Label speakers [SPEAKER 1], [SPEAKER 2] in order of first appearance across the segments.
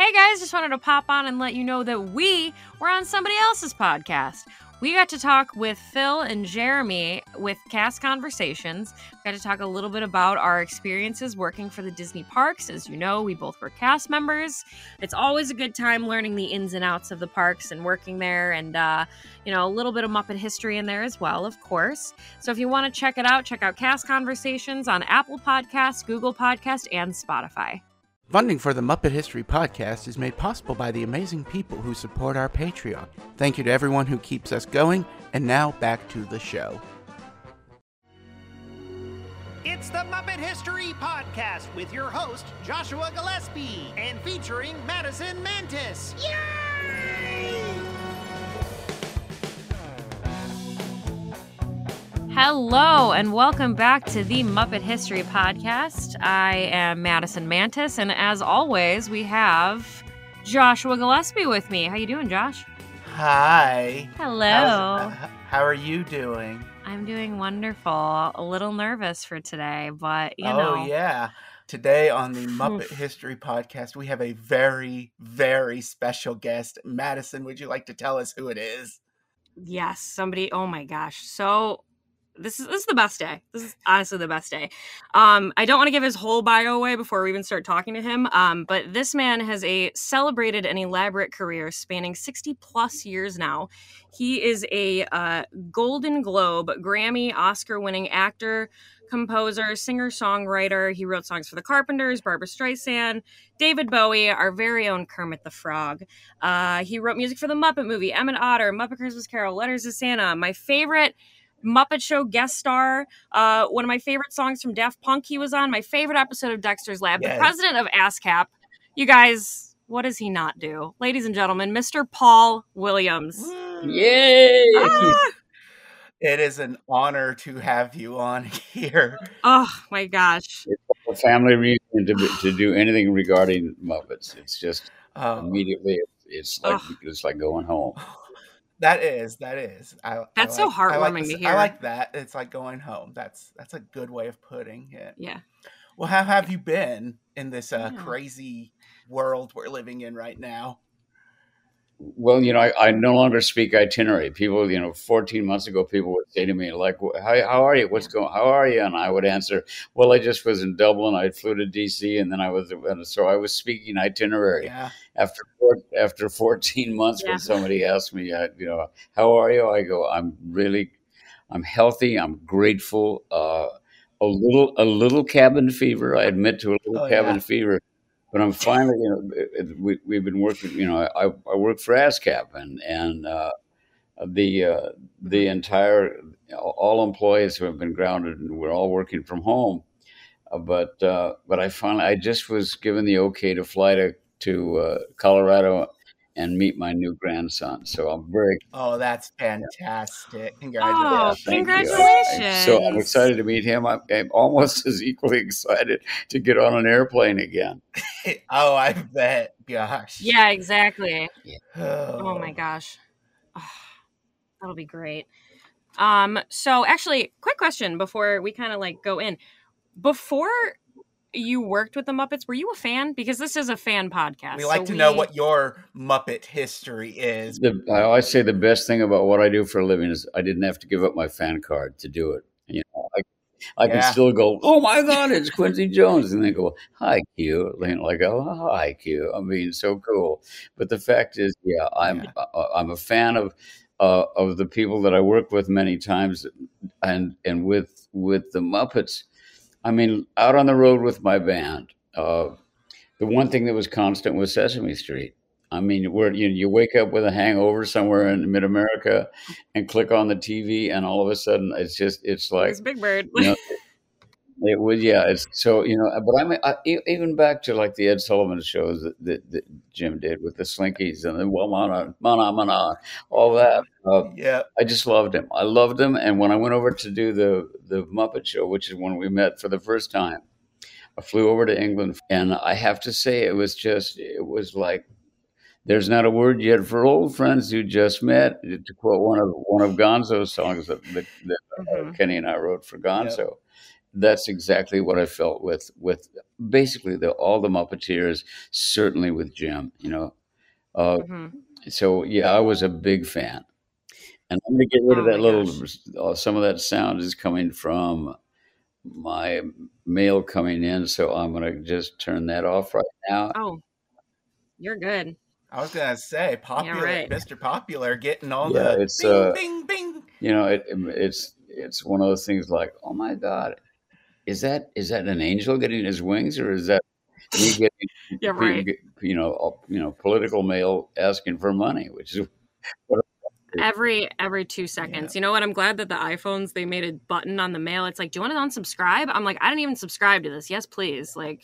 [SPEAKER 1] Hey guys, just wanted to pop on and let you know that we were on somebody else's podcast. We got to talk with Phil and Jeremy with Cast Conversations. We got to talk a little bit about our experiences working for the Disney parks. As you know, we both were cast members. It's always a good time learning the ins and outs of the parks and working there, and uh, you know a little bit of Muppet history in there as well, of course. So if you want to check it out, check out Cast Conversations on Apple Podcasts, Google Podcast, and Spotify.
[SPEAKER 2] Funding for the Muppet History Podcast is made possible by the amazing people who support our Patreon. Thank you to everyone who keeps us going, and now back to the show.
[SPEAKER 3] It's the Muppet History Podcast with your host, Joshua Gillespie, and featuring Madison Mantis. Yay!
[SPEAKER 1] Hello, and welcome back to the Muppet History Podcast. I am Madison Mantis, and as always, we have Joshua Gillespie with me. How are you doing, Josh?
[SPEAKER 2] Hi.
[SPEAKER 1] Hello.
[SPEAKER 2] How's- uh, how are you doing?
[SPEAKER 1] I'm doing wonderful. A little nervous for today, but you
[SPEAKER 2] oh,
[SPEAKER 1] know.
[SPEAKER 2] Oh yeah. Today on the Muppet History Podcast, we have a very, very special guest. Madison, would you like to tell us who it is?
[SPEAKER 1] Yes, somebody. Oh my gosh. So this is this is the best day. This is honestly the best day. Um, I don't want to give his whole bio away before we even start talking to him. Um, but this man has a celebrated and elaborate career spanning 60 plus years now. He is a uh, Golden Globe, Grammy, Oscar-winning actor, composer, singer-songwriter. He wrote songs for the Carpenters, Barbra Streisand, David Bowie, our very own Kermit the Frog. Uh, he wrote music for the Muppet Movie, Emmet Otter, Muppet Christmas Carol, Letters to Santa. My favorite Muppet Show guest star. Uh, one of my favorite songs from Daft Punk he was on. My favorite episode of Dexter's Lab.
[SPEAKER 2] Yes.
[SPEAKER 1] The president of ASCAP. You guys, what does he not do? Ladies and gentlemen, Mr. Paul Williams.
[SPEAKER 4] Yay!
[SPEAKER 1] Ah!
[SPEAKER 2] It is an honor to have you on here.
[SPEAKER 1] Oh my gosh.
[SPEAKER 4] A family reunion to, to do anything regarding Muppets. It's just
[SPEAKER 2] Um,
[SPEAKER 4] immediately it's like
[SPEAKER 1] Ugh.
[SPEAKER 4] it's like going home.
[SPEAKER 2] that is, that is. I, I
[SPEAKER 1] That's so
[SPEAKER 2] like- I like
[SPEAKER 1] heartwarming
[SPEAKER 2] this-
[SPEAKER 1] to hear.
[SPEAKER 2] I like that. It's like going home. That's that's a good way of putting it.
[SPEAKER 1] Yeah.
[SPEAKER 2] Well, how have you been in this uh,
[SPEAKER 1] Yeah.
[SPEAKER 2] crazy world we're living in right now?
[SPEAKER 4] Well, you know, I, I no longer speak itinerary. People, you know, 14 months ago, people would say to me, like, how, how are you? What's going, how are you? And I would answer, well, I just was in Dublin. I flew to DC and then I was, and so I was speaking itinerary.
[SPEAKER 2] Yeah.
[SPEAKER 4] After, four, after 14 months,
[SPEAKER 1] Yeah.
[SPEAKER 4] when somebody asked me, uh, you know, how are you? I go, I'm really, I'm healthy. I'm grateful. Uh, a little, a little cabin fever. I admit to a little
[SPEAKER 2] Oh,
[SPEAKER 4] cabin
[SPEAKER 2] yeah.
[SPEAKER 4] fever but I'm finally, you know, we, we've been working, you know, I, I work for ASCAP and, and, uh, the, uh, the entire, all employees who have been grounded and we're all working from home. Uh, but, uh, but I finally, I just was given the okay to fly to, to, uh, Colorado and meet my new grandson. So I'm very
[SPEAKER 2] Oh, that's fantastic!
[SPEAKER 1] Oh,
[SPEAKER 2] Congratulations.
[SPEAKER 4] Thank
[SPEAKER 1] congratulations.
[SPEAKER 4] So I'm excited to meet him. I'm, I'm almost as equally excited to get on an airplane again.
[SPEAKER 2] oh, I bet. Gosh.
[SPEAKER 1] Yeah, exactly.
[SPEAKER 2] Oh,
[SPEAKER 1] Oh my gosh. Ah, that'll be great. Um, so actually, quick question before we kind of like go in. Before you worked with the Muppets, were you a fan? Because this is a fan podcast.
[SPEAKER 2] We like
[SPEAKER 1] so
[SPEAKER 2] to know what your Muppet history is.
[SPEAKER 4] The, I always say the best thing about what I do for a living is I didn't have to give up my fan card to do it. You know, I, I
[SPEAKER 2] Yeah.
[SPEAKER 4] can still go, oh my God, it's Quincy Jones. And they go, hi, Q. You know, Like, oh, hi, Q. I mean, so cool. But the fact is, yeah, I'm, uh, I'm a fan of, uh, of the people that I work with many times and, and with, with the Muppets. I mean, out on the road with my band, uh, the one thing that was constant was Sesame Street. I mean, where you you wake up with a hangover somewhere in mid America, and click on the TV, and all of a sudden it's just it's like
[SPEAKER 1] It's Big Bird.
[SPEAKER 4] you know, it was, yeah. It's so you know, but I mean, I, even back to like the Ed Sullivan shows that, that, that Jim did with the Slinkies and the well, mana, mana, mana, all that. Uh,
[SPEAKER 2] Yeah.
[SPEAKER 4] I just loved him. I loved him. And when I went over to do the the Muppet Show, which is when we met for the first time, I flew over to England, and I have to say, it was just it was like there's not a word yet for old friends who just met. To quote one of one of Gonzo's songs that, that, that uh,
[SPEAKER 1] Mhm.
[SPEAKER 4] Kenny and I wrote for Gonzo, that's exactly what I felt with with basically the all the Muppeteers. Certainly with Jim, you know. Uh,
[SPEAKER 1] hmm
[SPEAKER 4] so yeah, I was a big fan, and I'm going to get rid of
[SPEAKER 1] Oh
[SPEAKER 4] that little.
[SPEAKER 1] gosh.
[SPEAKER 4] Uh, some of that sound is coming from my mail coming in, so I'm going to just turn that off right now.
[SPEAKER 1] Oh, you're good.
[SPEAKER 2] I was gonna say popular,
[SPEAKER 1] right.
[SPEAKER 2] Mr. Popular, getting all
[SPEAKER 4] Yeah,
[SPEAKER 2] the
[SPEAKER 4] it's,
[SPEAKER 2] bing,
[SPEAKER 4] uh,
[SPEAKER 2] bing, bing.
[SPEAKER 4] You know, it, it's it's one of those things like, oh my god, is that is that an angel getting his wings, or is that me getting
[SPEAKER 1] Yeah, right.
[SPEAKER 4] you know uh, you know political mail asking for money, which is
[SPEAKER 1] Every every two seconds. You know what? I'm glad that the iPhones they made a button on the mail. It's like, do you want to unsubscribe? I'm like, I didn't even subscribe to this. Yes, please. Like,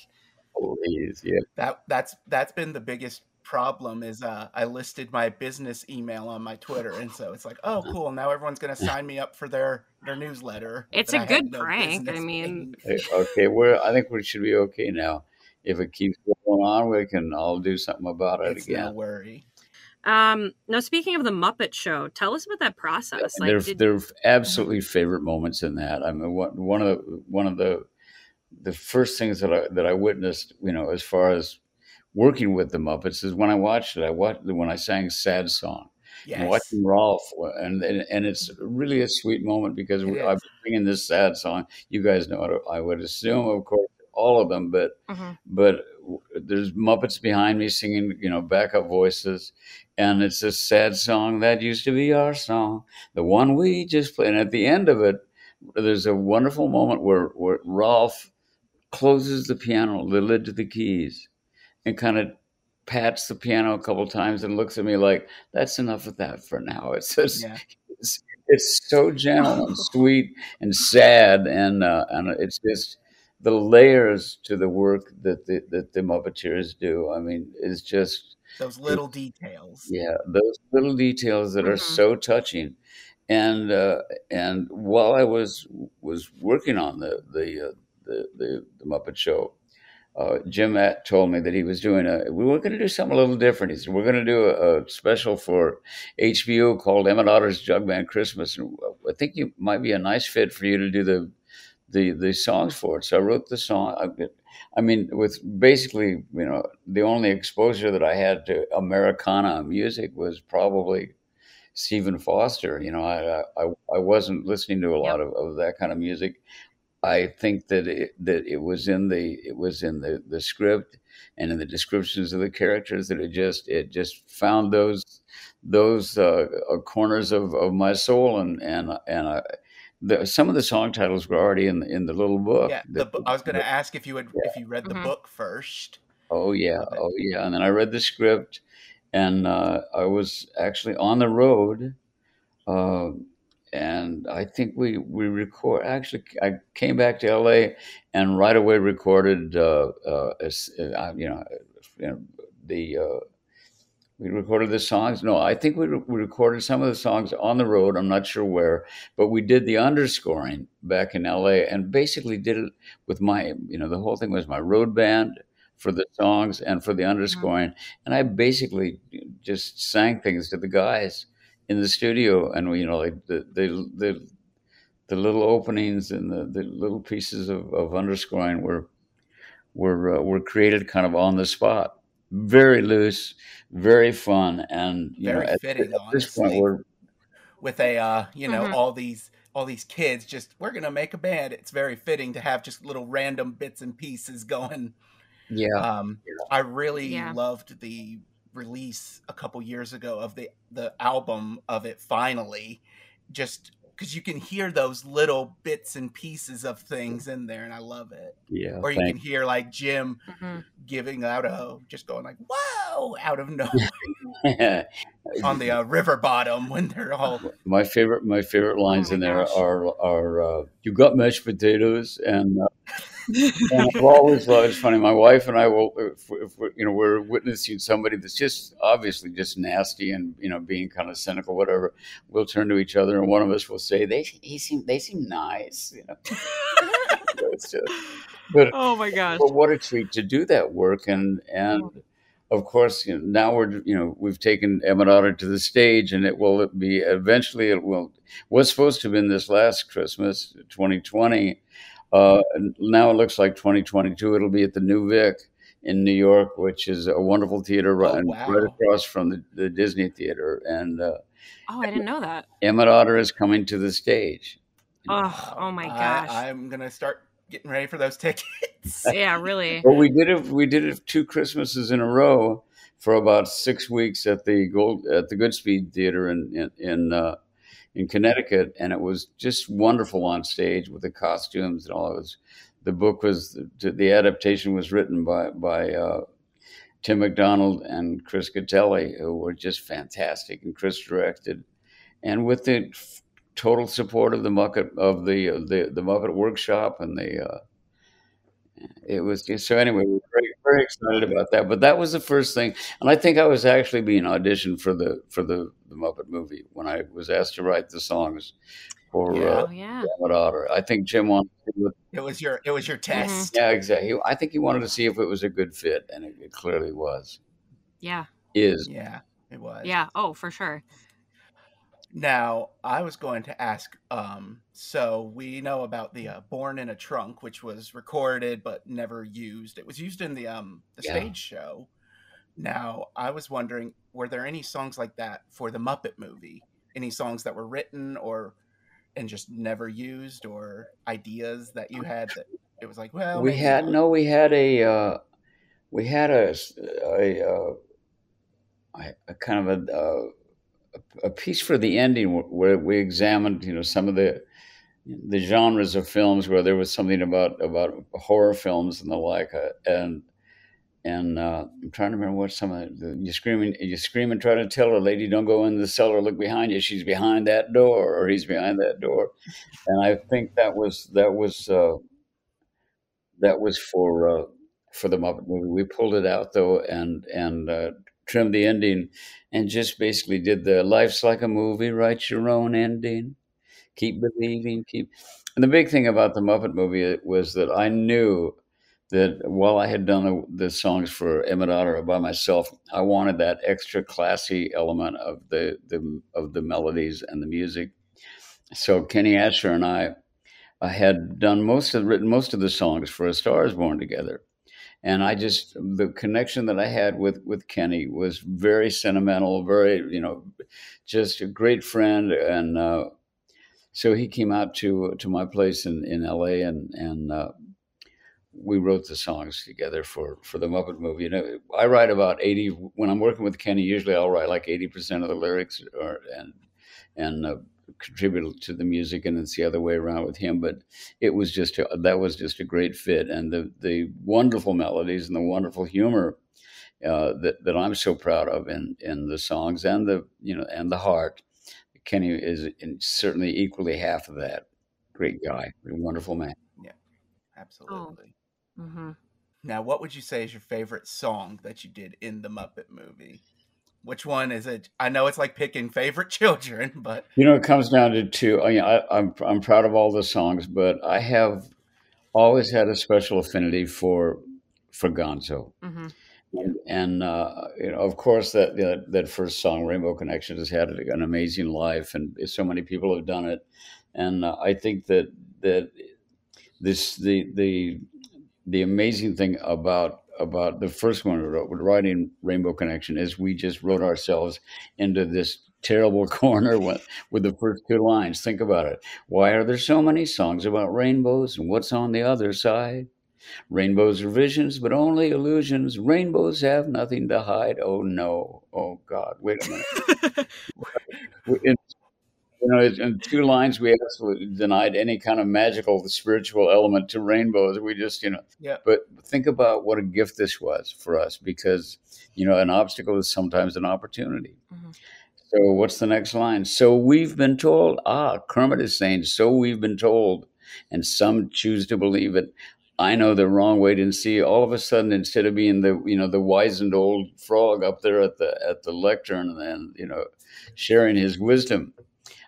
[SPEAKER 4] please, yeah.
[SPEAKER 2] That that's that's been the biggest problem is uh, I listed my business email on my Twitter, and so it's like, oh, cool. Now everyone's gonna sign me up for their their newsletter.
[SPEAKER 1] It's
[SPEAKER 2] that
[SPEAKER 1] a
[SPEAKER 2] I
[SPEAKER 1] good
[SPEAKER 2] no
[SPEAKER 1] prank, I mean-
[SPEAKER 2] paying.
[SPEAKER 4] Okay, we're I think we should be okay now. If it keeps going on, we can all do something about it
[SPEAKER 2] it's no
[SPEAKER 4] again.
[SPEAKER 2] worry.
[SPEAKER 1] um, no. Speaking of the Muppet Show, tell us about that process. Like,
[SPEAKER 4] there,
[SPEAKER 1] did,
[SPEAKER 4] there are absolutely favorite moments in that. I mean, one one of the one of the the first things that I that I witnessed, you know, as far as working with the Muppets, is when I watched it. I watched when I sang "Sad Song" and
[SPEAKER 2] Yes.
[SPEAKER 4] watching Rolf, and, and and it's really a sweet moment because
[SPEAKER 2] It
[SPEAKER 4] I'm singing this sad song. You guys know it. I would assume, of course, all of them, but
[SPEAKER 1] Mhm.
[SPEAKER 4] but there's Muppets behind me singing, you know, backup voices, and it's a sad song that used to be our song, the one we just played. And at the end of it, there's a wonderful moment where where Rolf closes the piano, the lid to the keys, and kind of pats the piano a couple times and looks at me like, "That's enough of that for now." It's just,
[SPEAKER 2] Yeah.
[SPEAKER 4] it's, it's so gentle and sweet and sad, and uh, and it's just the layers to the work that the that the Muppeteers do. I mean, it's just
[SPEAKER 2] Those little details.
[SPEAKER 4] yeah, those little details that are
[SPEAKER 1] Mhm.
[SPEAKER 4] so touching. And uh, and while I was was working on the the uh, the, the, the Muppet Show, uh, Jim Att told me that he was doing a. We were going to do something a little different. He said we're going to do a, a special for HBO called Emmet Otter's Jug Band Christmas, and I think you might be a nice fit for you to do the the the songs for it. So I wrote the song. I, I mean, with basically, you know, the only exposure that I had to Americana music was probably Stephen Foster. You know, I I, I wasn't listening to a lot of, of that kind of music. I think that it, that it was in the it was in the, the script and in the descriptions of the characters that it just it just found those those uh, uh, corners of, of my soul and and and I, the, some of the song titles were already in the, in the little book.
[SPEAKER 2] Yeah, the,
[SPEAKER 4] The-
[SPEAKER 2] I was going to ask if you had if you read the
[SPEAKER 1] Mhm.
[SPEAKER 2] book first.
[SPEAKER 4] Oh yeah, oh yeah. And then I read the script, and uh, I was actually on the road, uh, and I think we we record. Actually, I came back to L.A. and right away recorded. Uh, uh, uh, you know, the. Uh, we recorded the songs. No, I think we, re- we recorded some of the songs on the road. I'm not sure where, but we did the underscoring back in LA and basically did it with my, you know, the whole thing was my road band for the songs and for the underscoring. And I basically just sang things to the guys in the studio. And, we, you know, like the, the, the, the little openings and the, the little pieces of, of underscoring were, were, uh, were created kind of on the spot. Very loose, very fun. And, you
[SPEAKER 2] Very
[SPEAKER 4] know, at,
[SPEAKER 2] fitting,
[SPEAKER 4] at this point, we're,
[SPEAKER 2] with a uh, you know
[SPEAKER 1] Mhm.
[SPEAKER 2] all these all these kids just we're gonna make a band it's very fitting to have just little random bits and pieces going
[SPEAKER 4] yeah.
[SPEAKER 2] um i really
[SPEAKER 1] Yeah.
[SPEAKER 2] loved the release a couple years ago of the the album of it finally just because you can hear those little bits and pieces of things in there and i love it
[SPEAKER 4] Yeah.
[SPEAKER 2] or you
[SPEAKER 4] thank
[SPEAKER 2] can hear like jim
[SPEAKER 1] Mhm.
[SPEAKER 2] giving out a just going like whoa out of nowhere
[SPEAKER 4] you.
[SPEAKER 2] on the uh, river bottom when they're all
[SPEAKER 4] my favorite my favorite lines
[SPEAKER 1] Oh my
[SPEAKER 4] in there
[SPEAKER 1] gosh.
[SPEAKER 4] are are uh, you got mashed potatoes and, uh, and I've always loved it's funny my wife and I will if, if we're, you know we're witnessing somebody that's just obviously just nasty and you know being kind of cynical whatever we'll turn to each other and one of us will say they he seem they seem nice you know? Just, but
[SPEAKER 1] oh my gosh.
[SPEAKER 4] but what a treat to do that work. And and of course you know, now we're you know we've taken Otter to the stage and it will be eventually it will was supposed to have been this last Christmas 2020 Uh, now it looks like 2022. It'll be at the New Vic in New York, which is a wonderful theater right,
[SPEAKER 2] Oh, wow.
[SPEAKER 4] right across from the, the Disney Theater. And uh,
[SPEAKER 1] Oh, I didn't know that.
[SPEAKER 4] Emmet Otter is coming to the stage.
[SPEAKER 1] Oh, oh my gosh.
[SPEAKER 2] I, I'm gonna start getting ready for those tickets.
[SPEAKER 1] yeah, really.
[SPEAKER 4] Well, we did it. We did it two Christmases in a row for about six weeks at the Gold at the Goodspeed Theater in in in, uh, in Connecticut, and it was just wonderful on stage with the costumes and all. It was the book was the, adaptation was written by by uh, Tim McDonald and Chris Gattelli, who were just fantastic, and Chris directed, and with the total support of the Muppet of the the the Muppet Workshop and the. Uh, it was just, so anyway. We were very, very excited about that. But that was the first thing, and I think I was actually being auditioned for the for the, the Muppet movie when I was asked to write the songs for
[SPEAKER 2] Yeah.
[SPEAKER 4] uh,
[SPEAKER 1] Oh yeah.
[SPEAKER 4] Emmet I think Jim wanted. To see what,
[SPEAKER 2] It was your it was your test.
[SPEAKER 4] yeah, exactly. I think he wanted to see if it was a good fit, and it, it clearly was.
[SPEAKER 1] Yeah.
[SPEAKER 4] Is
[SPEAKER 2] Yeah, it was.
[SPEAKER 1] Yeah. Oh, for sure.
[SPEAKER 2] Now, I was going to ask um so we know about the uh, Born in a Trunk which was recorded but never used. It was used in the um the
[SPEAKER 4] Yeah.
[SPEAKER 2] stage show. Now, I was wondering were there any songs like that for the Muppet movie? Any songs that were written or and just never used or ideas that you had that it was like, well,
[SPEAKER 4] we had
[SPEAKER 2] not.
[SPEAKER 4] no, we had a uh, we had a a, uh, a, a kind of a, uh, a piece for the ending where we examined, you know, some of the the genres of films where there was something about about horror films and the like, uh, and and uh, I'm trying to remember what some of the, you screaming you scream and try to tell her, lady, don't go in the cellar, look behind you. She's behind that door, or he's behind that door, and I think that was that was uh, that was for uh, for the Muppet movie. We pulled it out though, and and uh, trimmed the ending, and just basically did the "Life's like a movie, write your own ending, keep believing, keep." And the big thing about the Muppet movie was that I knew that while I had done the, the songs for Emmet Otter by myself, I wanted that extra classy element of the, the of the melodies and the music. So Kenny Ascher and I I had done most of written most of the songs for A Star Is Born together, and I just the connection that I had with with Kenny was very sentimental, very you know, just a great friend, and uh, so he came out to to my place in in L.A. and and uh, we wrote the songs together for for the Muppet movie. You know, I write about eighty when I'm working with Kenny. Usually, I'll write like eighty percent of the lyrics, or and and uh, contribute to the music, and it's the other way around with him. But it was just a, that was just a great fit, and the the wonderful melodies and the wonderful humor uh, that that I'm so proud of in in the songs and the you know and the heart. Kenny is in certainly equally half of that. Great guy, a wonderful man.
[SPEAKER 2] Yeah, absolutely.
[SPEAKER 1] hmm
[SPEAKER 2] Now, what would you say is your favorite song that you did in the Muppet movie? Which one is it? I know it's like picking favorite children, but
[SPEAKER 4] You know, it comes down to two. I, mean, I, I'm I'm proud of all the songs, but I have always had a special affinity for for Gonzo,
[SPEAKER 1] hmm
[SPEAKER 4] and, and uh, you know, of course, that that that first song, "Rainbow Connection," has had an amazing life, and so many people have done it. And uh, I think that that this the the the amazing thing about about the first one we wrote, writing Rainbow Connection is we just wrote ourselves into this terrible corner with, with the first two lines. Think about it. Why are there so many songs about rainbows and what's on the other side? Rainbows are visions, but only illusions. Rainbows have nothing to hide. Oh no. Oh God. Wait a minute. In, you know, in two lines, we absolutely denied any kind of magical spiritual element to rainbows. We just, you know,
[SPEAKER 2] yeah,
[SPEAKER 4] but think about what a gift this was for us because, you know, an obstacle is sometimes an opportunity.
[SPEAKER 1] Mhm.
[SPEAKER 4] So, what's the next line? So we've been told. Ah, Kermit is saying, so we've been told. And some choose to believe it. I know the wrong way to see. All of a sudden, instead of being the you know the wizened old frog up there at the at the lectern and you know sharing his wisdom,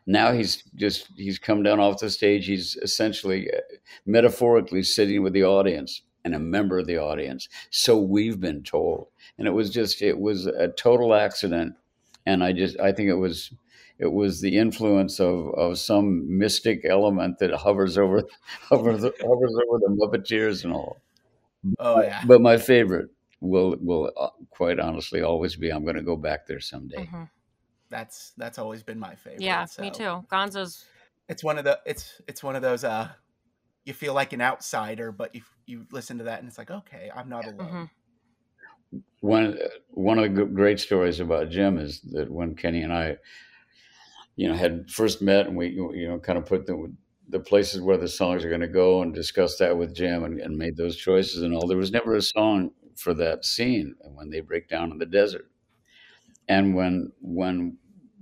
[SPEAKER 4] now he's just he's come down off the stage. He's essentially uh, metaphorically sitting with the audience and a member of the audience. So we've been told, and it was just it was a total accident, and I just I think it was it was the influence of, of some mystic element that hovers over hovers, hovers over the Muppeteers and all.
[SPEAKER 2] Oh yeah.
[SPEAKER 4] But my favorite will will uh, quite honestly always be I'm going to go back there someday.
[SPEAKER 1] hmm
[SPEAKER 2] That's that's always been my favorite.
[SPEAKER 1] Yeah, me too. Gonzo's.
[SPEAKER 2] It's one of the it's it's one of those uh you feel like an outsider, but you you listen to that and it's like, okay, I'm not alone.
[SPEAKER 1] hmm
[SPEAKER 4] One one of the great stories about Jim is that when Kenny and I, you know, had first met and we you know kind of put the the places where the songs are going to go and discussed that with Jim and, and made those choices and all. There was never a song for that scene when they break down in the desert. And when when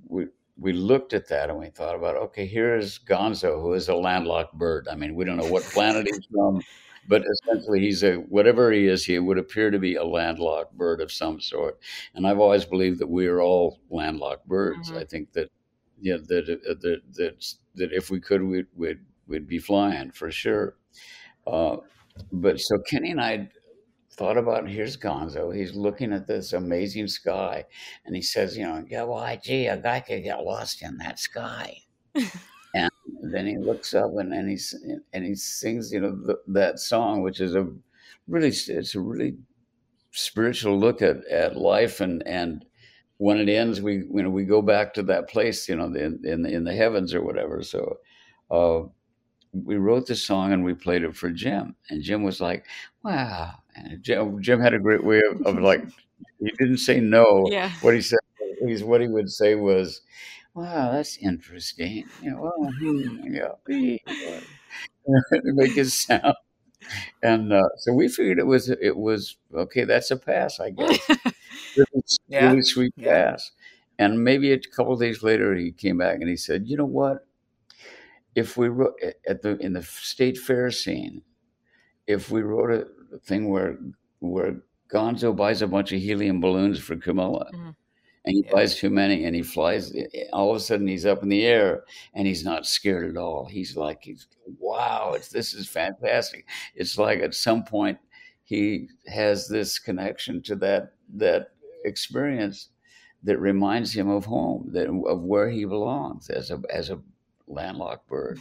[SPEAKER 4] we we looked at that and we thought about, okay, here is Gonzo, who is a landlocked bird. I mean, we don't know what planet he's from, but essentially he's a whatever he is, he would appear to be a landlocked bird of some sort. And I've always believed that we are all landlocked birds.
[SPEAKER 1] Mhm.
[SPEAKER 4] I think that yeah, that uh, that that that if we could, we'd we'd, we'd be flying for sure. Uh, but so Kenny and I thought about here's Gonzo. He's looking at this amazing sky, and he says, you know, yeah, well, gee, a guy could get lost in that sky. and then he looks up and, and he's and he sings, you know, the, that song, which is a really it's a really spiritual look at, at life and and when it ends we you know we go back to that place you know in in, in the heavens or whatever so uh, we wrote the song and we played it for Jim and Jim was like wow Jim, Jim had a great way of, of like he didn't say no
[SPEAKER 1] Yeah.
[SPEAKER 4] what he said he's what he would say was wow that's interesting you know hmm, yeah make it sound and uh, so we figured it was it was okay. That's a pass, I guess. Really,
[SPEAKER 2] Yeah.
[SPEAKER 4] really sweet
[SPEAKER 2] Yeah.
[SPEAKER 4] pass. And maybe a couple of days later, he came back and he said, "You know what? If we wrote at the in the state fair scene, if we wrote a thing where where Gonzo buys a bunch of helium balloons for Camilla,
[SPEAKER 1] Mhm.
[SPEAKER 4] and he
[SPEAKER 2] Yeah.
[SPEAKER 4] buys too many, and he flies. All of a sudden, he's up in the air, and he's not scared at all. He's like, he's wow, it's this is fantastic. It's like at some point he has this connection to that that experience that reminds him of home, that of where he belongs as a as a landlocked bird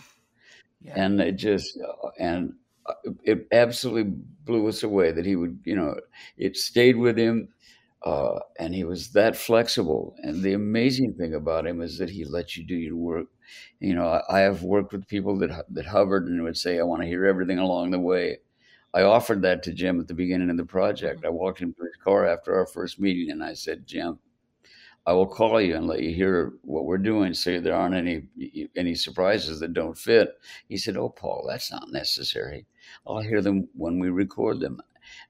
[SPEAKER 2] Yeah.
[SPEAKER 4] and it just uh, and it absolutely blew us away that he would you know it stayed with him uh, and he was that flexible. And the amazing thing about him is that he let you do your work. You know i, I have worked with people that that hovered and would say i want to hear everything along the way. I offered that to jim at the beginning of the project. I walked into his car after our first meeting and i said jim I will call you and let you hear what we're doing, so there aren't any any surprises that don't fit. He said, "Oh, Paul, that's not necessary. I'll hear them when we record them."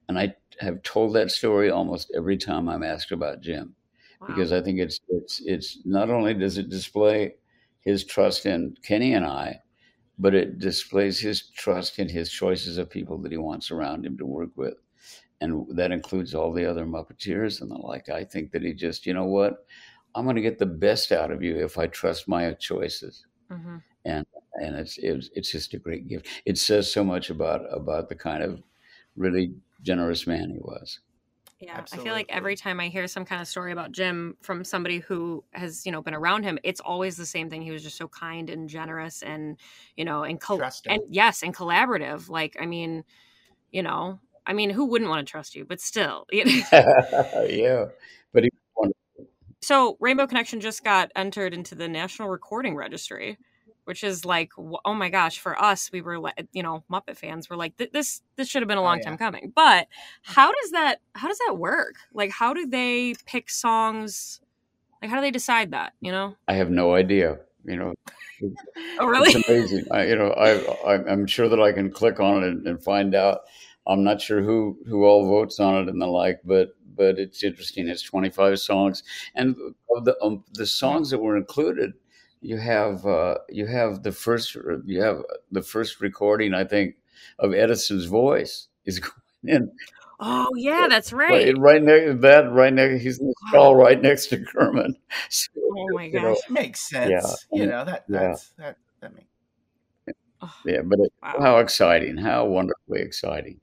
[SPEAKER 4] And I have told that story almost every time I'm asked about Jim
[SPEAKER 1] Wow.
[SPEAKER 4] because I think it's it's it's not only does it display his trust in Kenny and I, but it displays his trust in his choices of people that he wants around him to work with. And that includes all the other Muppeteers and the like. I think that he just, you know what? I'm going to get the best out of you if I trust my choices.
[SPEAKER 1] hmm
[SPEAKER 4] And and it's it's, it's just a great gift. It says so much about about the kind of really generous man he was.
[SPEAKER 1] Yeah, I feel like every time I hear some kind of story about Jim from somebody who has, you know, been around him, it's always the same thing. He was just so kind and generous and, you know, and col-
[SPEAKER 2] Trust him.
[SPEAKER 1] and yes, and collaborative. Like, I mean, you know, I mean, who wouldn't want to trust you? But still, you know.
[SPEAKER 4] yeah, but he
[SPEAKER 1] So Rainbow Connection just got entered into the National Recording Registry, which is like, oh my gosh, for us, we were like, you know, Muppet fans were like, this this should have been a
[SPEAKER 2] Oh,
[SPEAKER 1] long
[SPEAKER 2] yeah.
[SPEAKER 1] time coming. But how does that how does that work? Like, how do they pick songs? Like, how do they decide that? You know?
[SPEAKER 4] I have no idea. You know,
[SPEAKER 1] Oh, really?
[SPEAKER 4] It's amazing. I, you know, I, I I'm sure that I can click on it and, and find out. I'm not sure who who all votes on it and the like, but but it's interesting. It's 25 songs, and of the um, the songs that were included, you have uh, you have the first you have the first recording I think of Edison's voice is going in
[SPEAKER 1] Oh yeah, that's
[SPEAKER 4] right,
[SPEAKER 1] right.
[SPEAKER 4] right next that right next he's in the stall right next to Kermit. So,
[SPEAKER 1] Oh my
[SPEAKER 4] you know,
[SPEAKER 1] gosh.
[SPEAKER 2] It makes sense.
[SPEAKER 4] Yeah.
[SPEAKER 2] You know that
[SPEAKER 4] Yeah.
[SPEAKER 2] that's that that makes
[SPEAKER 4] yeah, but it,
[SPEAKER 1] Wow.
[SPEAKER 4] how exciting! How wonderfully exciting!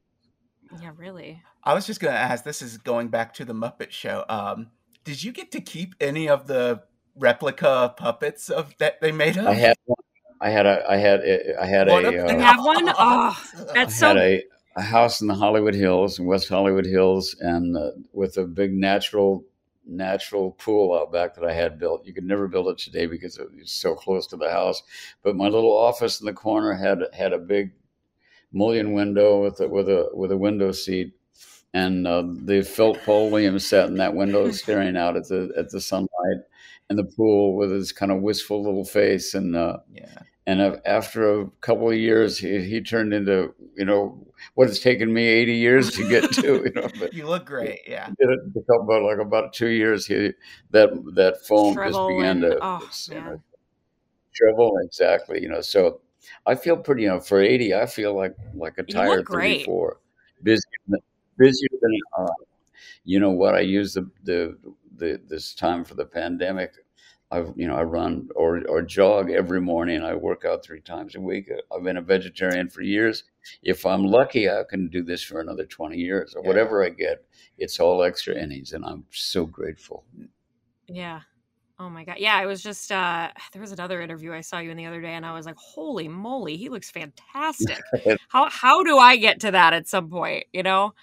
[SPEAKER 1] Yeah, really.
[SPEAKER 2] I was just going to ask. This is going back to the Muppet Show. Um, did you get to keep any of the replica puppets of that they made of?
[SPEAKER 4] I had one. I had a. I had. I had
[SPEAKER 2] What
[SPEAKER 4] a.
[SPEAKER 2] a-
[SPEAKER 1] You
[SPEAKER 4] uh,
[SPEAKER 1] have one? Oh,
[SPEAKER 4] I
[SPEAKER 1] that's
[SPEAKER 4] had
[SPEAKER 1] so.
[SPEAKER 4] a, a house in the Hollywood Hills, in West Hollywood Hills, and uh, with a big natural natural pool out back that I had built. You could never build it today because it was so close to the house. But my little office in the corner had had a big mullion window with a, with a with a window seat, and uh, the Philip Paul Williams sat in that window staring out at the at the sunlight and the pool with his kind of wistful little face and. Uh,
[SPEAKER 2] yeah.
[SPEAKER 4] and uh, after a couple of years, he, he turned into you know what it's taken me eighty years to get to. You know, but
[SPEAKER 2] You look great. Yeah.
[SPEAKER 4] did it about like about two years. He that that foam just began
[SPEAKER 1] and-
[SPEAKER 4] to
[SPEAKER 1] oh,
[SPEAKER 4] you know, shrivel exactly. You know, so I feel pretty. You know, for eighty, I feel like like a tired
[SPEAKER 1] look great.
[SPEAKER 4] thirty four, busier than, busier than uh, you know what I use the, the the this time for the pandemic. I've, you know I run or or jog every morning. I work out three times a week. I've been a vegetarian for years. If I'm lucky, I can do this for another twenty years or
[SPEAKER 2] Yeah.
[SPEAKER 4] whatever I get. It's all extra innings, and I'm so grateful.
[SPEAKER 1] Yeah. Oh my god. Yeah, I was just uh there was another interview I saw you in the other day and I was like, "Holy moly, he looks fantastic." how how do I get to that at some point, you know?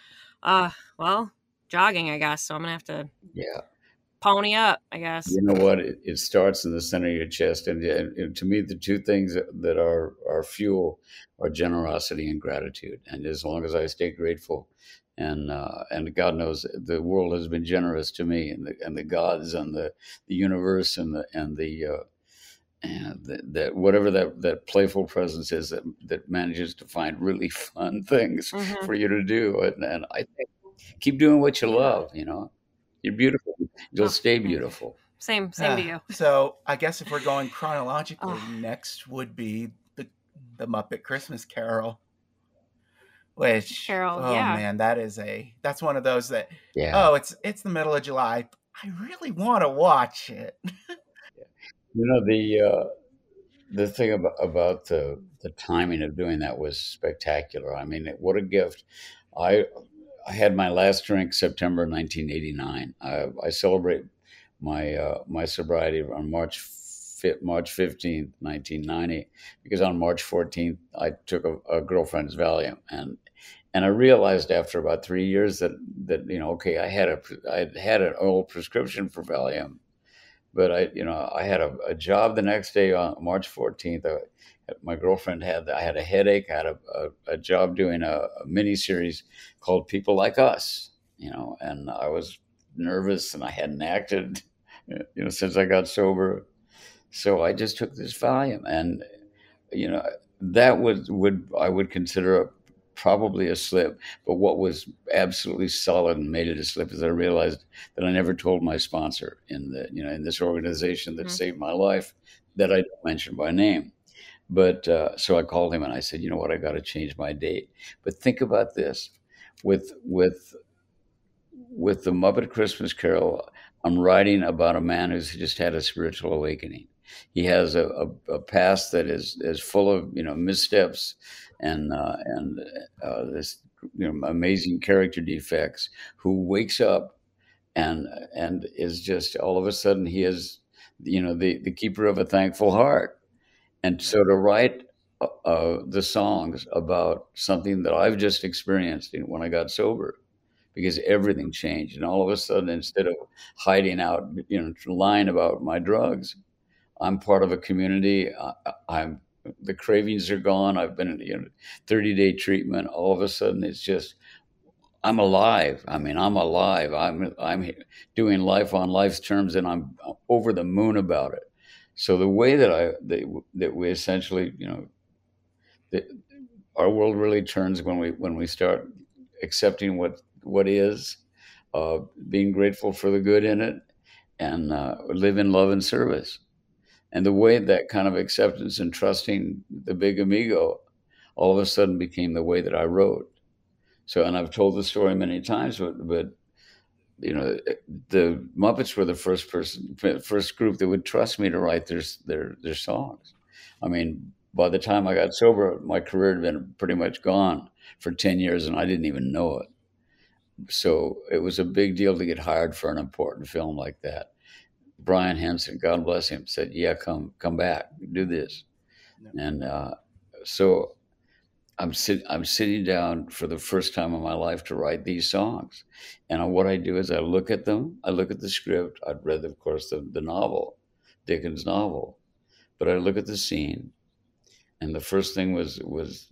[SPEAKER 1] Uh well, jogging, I guess. So I'm going to have to
[SPEAKER 4] Yeah.
[SPEAKER 1] pony up, I guess.
[SPEAKER 4] You know what? It, it starts in the center of your chest, and, and, and to me, the two things that, that are are fuel are generosity and gratitude. And as long as I stay grateful, and uh, and God knows the world has been generous to me, and the and the gods and the, the universe and the and the uh, and that, that whatever that, that playful presence is that that manages to find really fun things
[SPEAKER 1] Mhm.
[SPEAKER 4] for you to do, and, and I think keep doing what you love. You know, you're beautiful. You'll
[SPEAKER 1] Oh,
[SPEAKER 4] stay beautiful.
[SPEAKER 1] Same same to you.
[SPEAKER 2] So I guess if we're going chronologically,
[SPEAKER 1] Oh.
[SPEAKER 2] next would be the the Muppet Christmas Carol. Which
[SPEAKER 1] Carol,
[SPEAKER 2] oh
[SPEAKER 1] yeah.
[SPEAKER 2] man, that is a that's one of those that
[SPEAKER 4] Yeah.
[SPEAKER 2] oh it's it's the middle of July. I really want to watch it.
[SPEAKER 4] You know the uh, the thing about about the the timing of doing that was spectacular. I mean, what a gift! I I had my last drink September 1989. I, I celebrate my uh, my sobriety on March fi- March 15th, 1990, because on March 14th I took a, a girlfriend's Valium, and and I realized after about three years that that you know okay I had a I had an old prescription for Valium but I, you know, I had a, a job the next day on March 14th. My girlfriend had, I had a headache. I had a, a, a job doing a, a mini series called People Like Us, you know, and I was nervous and I hadn't acted, you know, since I got sober. So I just took this Valium and, you know, that would, would, I would consider a, probably a slip. But what was absolutely solid and made it a slip is I realized that I never told my sponsor in the you know in this organization that
[SPEAKER 1] Mhm.
[SPEAKER 4] saved my life that I don't mention by name. But uh, so I called him and I said, you know what, I got to change my date. But think about this, with with with the Muppet Christmas Carol, I'm writing about a man who's just had a spiritual awakening. He has a, a, a past that is is full of you know missteps and uh, and uh, this you know amazing character defects. Who wakes up and and is just all of a sudden he is you know the the keeper of a thankful heart and so to write uh, uh, the songs about something that i've just experienced when i got sober because everything changed and all of a sudden instead of hiding out you know lying about my drugs i'm part of a community I, i'm the cravings are gone i've been in you know 30 day treatment all of a sudden it's just I'm alive. I mean, I'm alive. I'm I'm doing life on life's terms, and I'm over the moon about it. So the way that I that, that we essentially, you know, that our world really turns when we when we start accepting what what is, uh, being grateful for the good in it, and uh, live in love and service. And the way that kind of acceptance and trusting the big amigo all of a sudden became the way that I wrote. So, and I've told the story many times, but, but you know, the Muppets were the first person, first group that would trust me to write their their their songs. I mean, by the time I got sober, my career had been pretty much gone for ten years, and I didn't even know it. So it was a big deal to get hired for an important film like that. Brian Henson, God bless him, said, "Yeah, come come back, do this."
[SPEAKER 2] Yeah.
[SPEAKER 4] And uh, so I'm sit I'm sitting down for the first time in my life to write these songs, and what I do is I look at them, I look at the script. I'd read, of course, the, the novel, Dickens' novel, but I look at the scene, and the first thing was was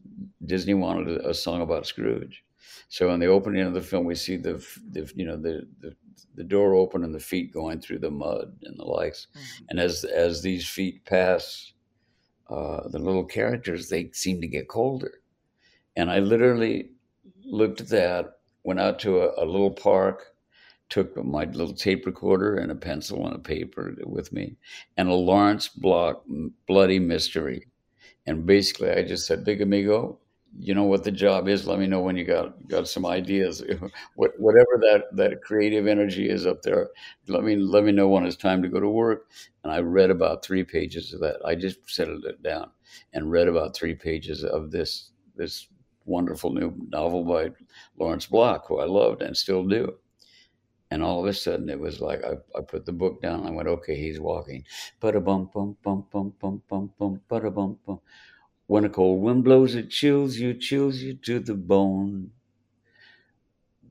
[SPEAKER 4] Disney wanted a, a song about Scrooge. So in the opening of the film, we see the, the you know the, the the door open and the feet going through the mud and the likes,
[SPEAKER 2] Mhm.
[SPEAKER 4] and as as these feet pass, uh, the little characters they seem to get colder, and I literally looked at that, went out to a, a little park, took my little tape recorder and a pencil and a paper with me, and a Lawrence Block bloody mystery, and basically I just said, "Big amigo." You know what the job is. Let me know when you got got some ideas. What, whatever that, that creative energy is up there, let me let me know when it's time to go to work. And I read about three pages of that. I just settled it down and read about three pages of this this wonderful new novel by Lawrence Block, who I loved and still do. And all of a sudden, it was like I, I put the book down. I went, okay, he's walking. Ba bum bum bum bum bum bum bum ba bum bum. When a cold wind blows, it chills you, chills you to the bone.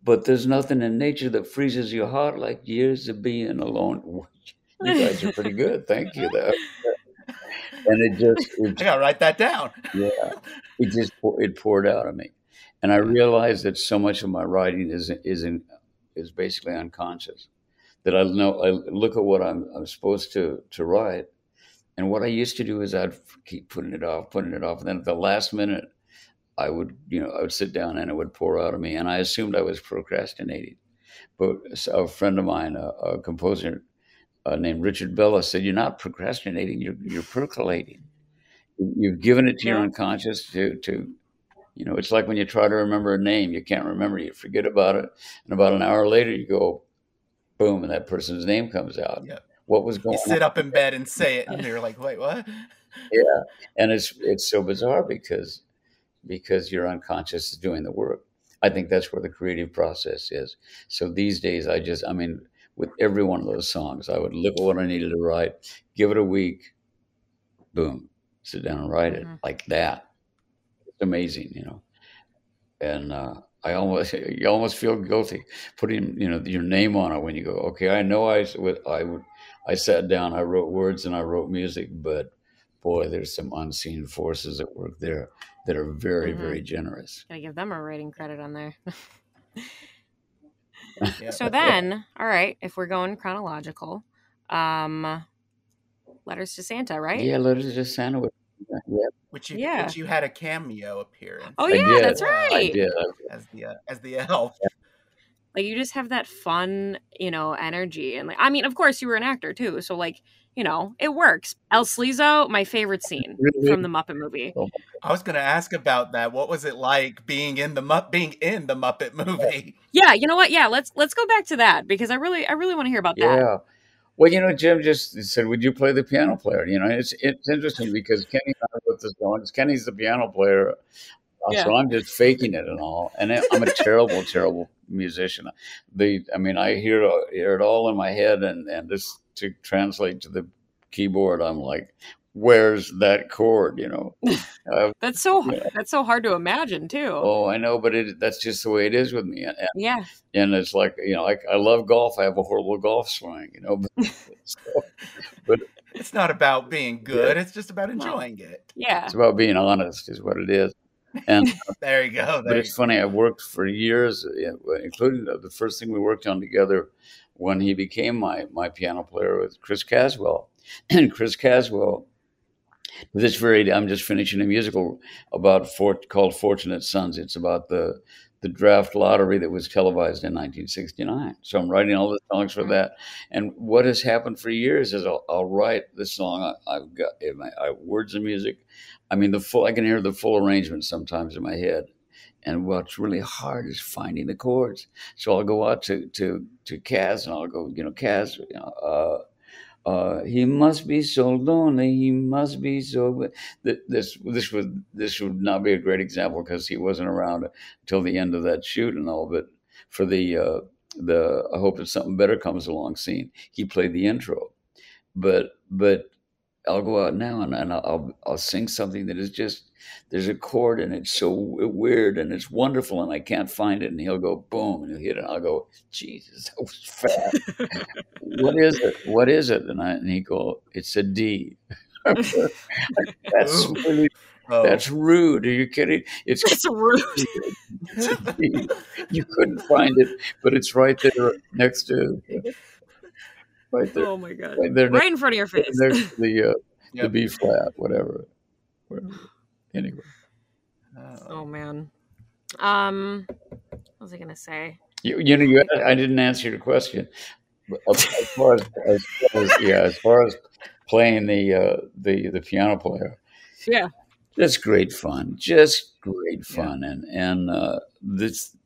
[SPEAKER 4] But there's nothing in nature that freezes your heart like years of being alone. You guys are pretty good. Thank you. That, and it just, it
[SPEAKER 2] I gotta write that down.
[SPEAKER 4] yeah, it just it poured out of me, and I realized that so much of my writing is is in, is basically unconscious. That I know I look at what I'm I'm supposed to to write, and what I used to do is I'd keep putting it off, putting it off, and then at the last minute, I would you know I would sit down and it would pour out of me, and I assumed I was procrastinating. But a friend of mine, a, a composer uh, named Richard Bella, said, "You're not procrastinating; you're you're percolating." You've given it to your unconscious to to you know, it's like when you try to remember a name, you can't remember, you forget about it, and about an hour later you go, boom, and that person's name comes out.
[SPEAKER 2] Yeah.
[SPEAKER 4] What was going
[SPEAKER 2] You
[SPEAKER 4] on?
[SPEAKER 2] sit up in bed and say it, and you're like, "Wait, what?"
[SPEAKER 4] Yeah, and it's it's so bizarre because because your unconscious is doing the work. I think that's where the creative process is. So these days, I just, I mean, with every one of those songs, I would look at what I needed to write, give it a week, boom, sit down and write it
[SPEAKER 1] Mhm.
[SPEAKER 4] like that. It's amazing, you know. And uh, I almost, you almost feel guilty putting, you know, your name on it when you go, okay, I know I, I would, I sat down, I wrote words and I wrote music, but boy, there's some unseen forces at work there that are very,
[SPEAKER 1] Mhm.
[SPEAKER 4] very generous.
[SPEAKER 1] Gotta give them a writing credit on there.
[SPEAKER 2] Yeah.
[SPEAKER 1] so then, all right, if we're going chronological, um, letters to Santa, right?
[SPEAKER 4] Yeah, letters to Santa. was- Yeah,
[SPEAKER 2] which you
[SPEAKER 1] Yeah.
[SPEAKER 2] which you had a cameo appearance
[SPEAKER 1] Oh
[SPEAKER 4] I
[SPEAKER 1] yeah,
[SPEAKER 4] did.
[SPEAKER 1] that's right.
[SPEAKER 4] I did.
[SPEAKER 2] As the uh, as the elf.
[SPEAKER 1] Like you just have that fun, you know, energy, and like I mean, of course, you were an actor too, so like you know, it works. El Sleazo, my favorite scene
[SPEAKER 4] Really?
[SPEAKER 1] from the Muppet movie.
[SPEAKER 2] Oh I was going to ask about that. What was it like being in the Mupp being in the Muppet movie?
[SPEAKER 1] Yeah, you know what? Yeah, let's let's go back to that because I really I really want to hear about that.
[SPEAKER 4] Yeah. Well, you know, Jim just said, "Would you play the piano player?" You know, it's it's interesting because Kenny and I wrote this song. Kenny's the piano player,
[SPEAKER 1] Yeah.
[SPEAKER 4] so I'm just faking it and all. And I- I'm a terrible, terrible musician. The, I mean, I hear hear it all in my head, and and just to translate to the keyboard, I'm like, "Where's that chord?" You know. Uh,
[SPEAKER 1] That's so
[SPEAKER 4] Yeah.
[SPEAKER 1] that's so hard to imagine too.
[SPEAKER 4] oh, I know, but it, that's just the way it is with me. And,
[SPEAKER 1] Yeah,
[SPEAKER 4] and it's like you know, like I love golf. I have a horrible golf swing, you know. But, so,
[SPEAKER 2] It's not about being good. It's just about enjoying it.
[SPEAKER 1] yeah.
[SPEAKER 4] it's about being honest, is what it is. And
[SPEAKER 2] There you go.
[SPEAKER 4] but
[SPEAKER 2] There
[SPEAKER 4] it's funny. I worked for years, uh, including the, the first thing we worked on together when he became my my piano player with Chris Caswell. And Chris Caswell, this very day, I'm just finishing a musical about called Fortunate Sons. It's about the the draft lottery that was televised in 1969. So I'm writing all the songs for that. And what has happened for years is I'll, I'll write the song. I, I've got my I, words and music. I mean, the full. I can hear the full arrangement sometimes in my head. And what's really hard is finding the chords. So I'll go out to to to Kaz and I'll go, you know, Kaz, uh, uh, he must be so lonely. He must be so. th- This this would this would not be a great example because he wasn't around until the end of that shoot and all. But for the uh, the I hope that something better comes along scene, he played the intro, but but I'll go out now and, and I'll I'll sing something that is just there's a chord and it's so weird and it's wonderful and I can't find it. And he'll go boom and he'll hit it and I'll go Jesus that was fast. What is it? What is it? And I and he go it's a D. That's oh. really
[SPEAKER 2] Oh.
[SPEAKER 4] that's rude. Are you kidding? It's
[SPEAKER 1] That's rude.
[SPEAKER 4] it's a D. you couldn't find it but it's right there next to right there
[SPEAKER 1] Oh my god.
[SPEAKER 4] right there
[SPEAKER 1] Right in front of your face.
[SPEAKER 4] next to the uh, the B flat, whatever. Whatever. Anyway,
[SPEAKER 2] Oh.
[SPEAKER 1] Oh man. Um, what was I gonna say?
[SPEAKER 4] you, you know, you, I didn't answer your question. As as far as, as far as yeah, as far as playing the uh, the the piano player,
[SPEAKER 1] Yeah.
[SPEAKER 4] that's great fun. Just great
[SPEAKER 2] Yeah.
[SPEAKER 4] fun, and and uh, this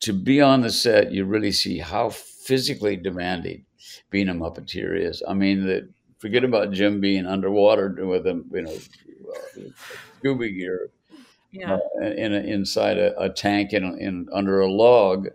[SPEAKER 4] to be on the set, you really see how physically demanding being a Muppeteer is. I mean, the, forget about Jim being underwater with him, you know, uh, scuba gear
[SPEAKER 1] Yeah.
[SPEAKER 4] uh, in a, inside a, a tank in, in under a log,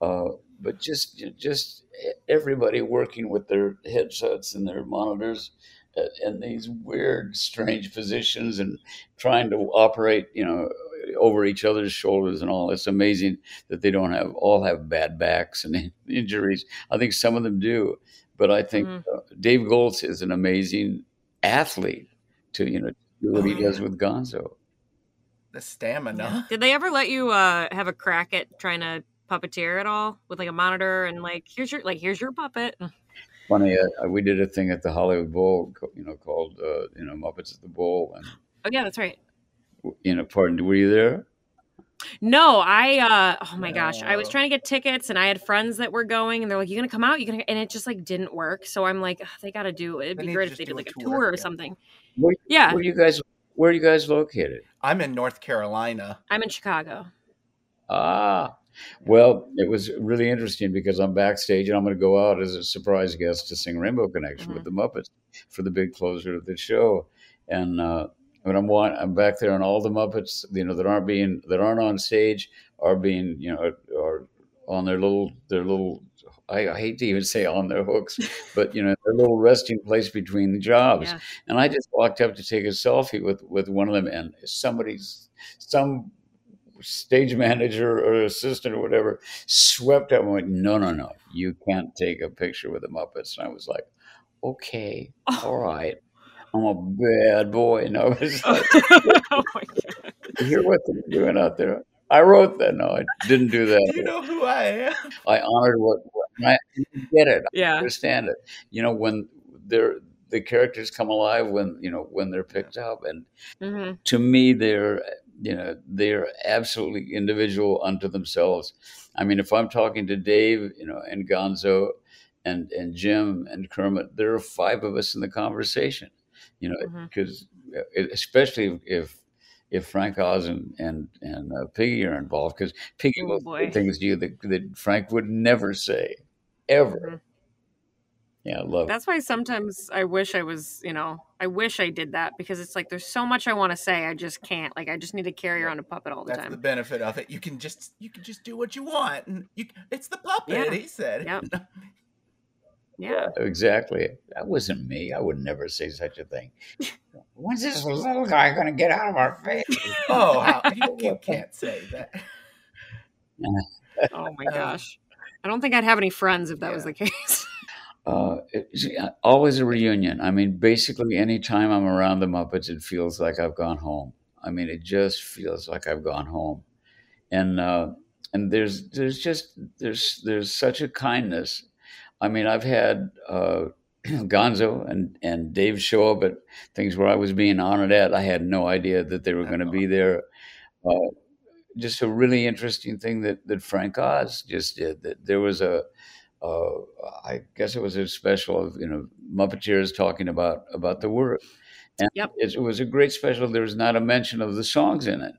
[SPEAKER 4] uh, but just just everybody working with their headsets and their monitors uh, in these weird, strange positions and trying to operate, you know, over each other's shoulders and all. It's amazing that they don't have all have bad backs and injuries. I think some of them do, but I think
[SPEAKER 1] Mhm.
[SPEAKER 4] uh, Dave Goelz is an amazing athlete to you know do what
[SPEAKER 2] Oh,
[SPEAKER 4] he does
[SPEAKER 2] yeah.
[SPEAKER 4] with Gonzo.
[SPEAKER 2] the stamina.
[SPEAKER 1] Did they ever let you uh have a crack at trying to puppeteer at all with like a monitor and like here's your like here's your puppet?
[SPEAKER 4] funny. Uh, we did a thing at the Hollywood Bowl, you know, called uh, you know Muppets at the Bowl, and
[SPEAKER 1] Oh yeah, that's right.
[SPEAKER 4] You know, pardon, were you there?
[SPEAKER 1] No, I uh oh my gosh. I was trying to get tickets and I had friends that were going and they're like, You gonna come out? You gonna and it just like didn't work. So I'm like, they gotta do it. It'd be great if they did like a
[SPEAKER 2] tour,
[SPEAKER 1] tour or
[SPEAKER 2] yeah.
[SPEAKER 1] something.
[SPEAKER 4] Where,
[SPEAKER 1] Yeah.
[SPEAKER 4] where you guys? Where are you guys located?
[SPEAKER 2] I'm in North Carolina.
[SPEAKER 1] I'm in Chicago.
[SPEAKER 4] Ah, well, it was really interesting because I'm backstage and I'm going to go out as a surprise guest to sing Rainbow Connection with the Muppets for the big closer of the show. And uh, when I'm wa- I'm back there, and all the Muppets, you know, that aren't being that aren't on stage are being, you know, are on their little their little. I, I hate to even say on their hooks, but you know, their little resting place between the jobs.
[SPEAKER 1] Yeah.
[SPEAKER 4] And I just walked up to take a selfie with with one of them, and somebody's some stage manager or assistant or whatever swept up and went, "No, no, no, you can't take a picture with the Muppets." And I was like, "Okay, all right, I'm a bad boy." No, it's like,
[SPEAKER 1] oh my god.
[SPEAKER 4] you hear what they're doing out there. I wrote that. No, I didn't do that.
[SPEAKER 2] You know who I am.
[SPEAKER 4] I honored what, what I get it. I
[SPEAKER 1] Yeah.
[SPEAKER 4] understand it. You know when they're the characters come alive when you know when they're picked up and
[SPEAKER 1] hmm
[SPEAKER 4] to me they're you know they're absolutely individual unto themselves i mean if i'm talking to dave you know and gonzo and and jim and kermit there are five of us in the conversation you know because especially if if frank oz and and, and uh, piggy are involved because piggy
[SPEAKER 1] Oh,
[SPEAKER 4] will
[SPEAKER 1] boy.
[SPEAKER 4] say things to you that, that frank would never say ever
[SPEAKER 1] Mhm.
[SPEAKER 4] yeah i love it
[SPEAKER 1] That's why sometimes I wish I was, you know, I wish I did that because it's like there's so much I want to say, I just can't. Like I just need to carry around a puppet all the
[SPEAKER 2] That's the
[SPEAKER 1] time.
[SPEAKER 2] benefit of it. You can just you can just do what you want, and you it's the puppet.
[SPEAKER 1] Yeah.
[SPEAKER 2] He said.
[SPEAKER 1] Yep. Yeah.
[SPEAKER 4] Exactly. That wasn't me. I would never say such a thing. When's this little guy going to get out of our face?
[SPEAKER 2] Oh, how, you, you can't say that.
[SPEAKER 1] Oh my gosh. I don't think I'd have any friends if that was the case.
[SPEAKER 4] Uh, always a reunion. I mean, basically, anytime I'm around the Muppets, it feels like I've gone home. I mean, it just feels like I've gone home. And uh, and there's there's just there's there's such a kindness. I mean, I've had uh, Gonzo and and Dave show up at things where I was being honored at. I had no idea that they were going to be there. Uh, just a really interesting thing that that Frank Oz just did. That there was a, uh, I guess it was a special of you know Muppeteers talking about about the work, and
[SPEAKER 1] Yep.
[SPEAKER 4] it, it was a great special. There was not a mention of the songs in it,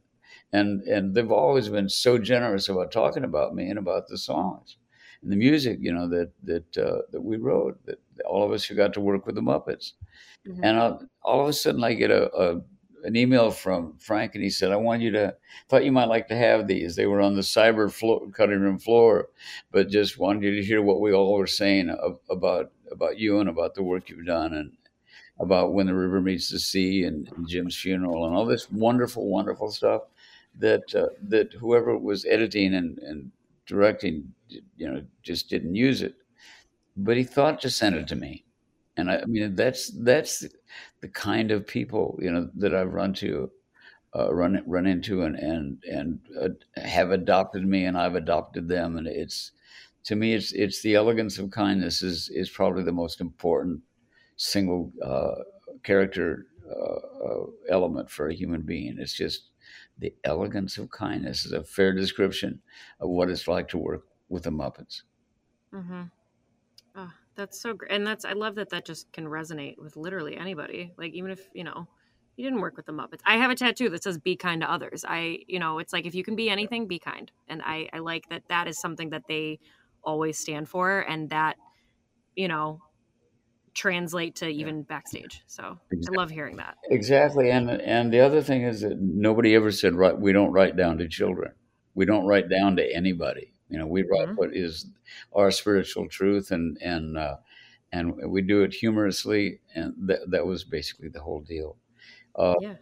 [SPEAKER 4] and and they've always been so generous about talking about me and about the songs and the music. You know that that uh, that we wrote. That all of us who got to work with the Muppets
[SPEAKER 1] Mhm.
[SPEAKER 4] and uh, all of a sudden I get a, a an email from Frank, and he said, "I want you to thought you might like to have these. They were on the cyber floor, cutting room floor, but just wanted you to hear what we all were saying about about you and about the work you've done and." About when the river meets the sea and, and Jim's funeral and all this wonderful, wonderful stuff that uh, that whoever was editing and, and directing, you know, just didn't use it. But he thought to send it to me, and I, I mean that's that's the kind of people you know that I've run to, uh, run run into, and and and uh, have adopted me, and I've adopted them, and it's to me it's it's the elegance of kindness is is probably the most important single uh, character uh, uh, element for a human being. It's just the elegance of kindness is a fair description of what it's like to work with the Muppets.
[SPEAKER 1] Mm-hmm. Oh, that's so great, and that's I love that that just can resonate with literally anybody. Like even if you know you didn't work with the Muppets. I have a tattoo that says "Be kind to others." I, you know, it's like if you can be anything, be kind, and I, I like that. That is something that they always stand for, and that, you know, translate to even backstage. So exactly. I love hearing that.
[SPEAKER 4] Exactly, and and the other thing is that nobody ever said right. We don't write down to children. We don't write down to anybody. You know, we write mm-hmm. what is our spiritual truth, and and uh, and we do it humorously, and that that was basically the whole deal. Uh, yeah.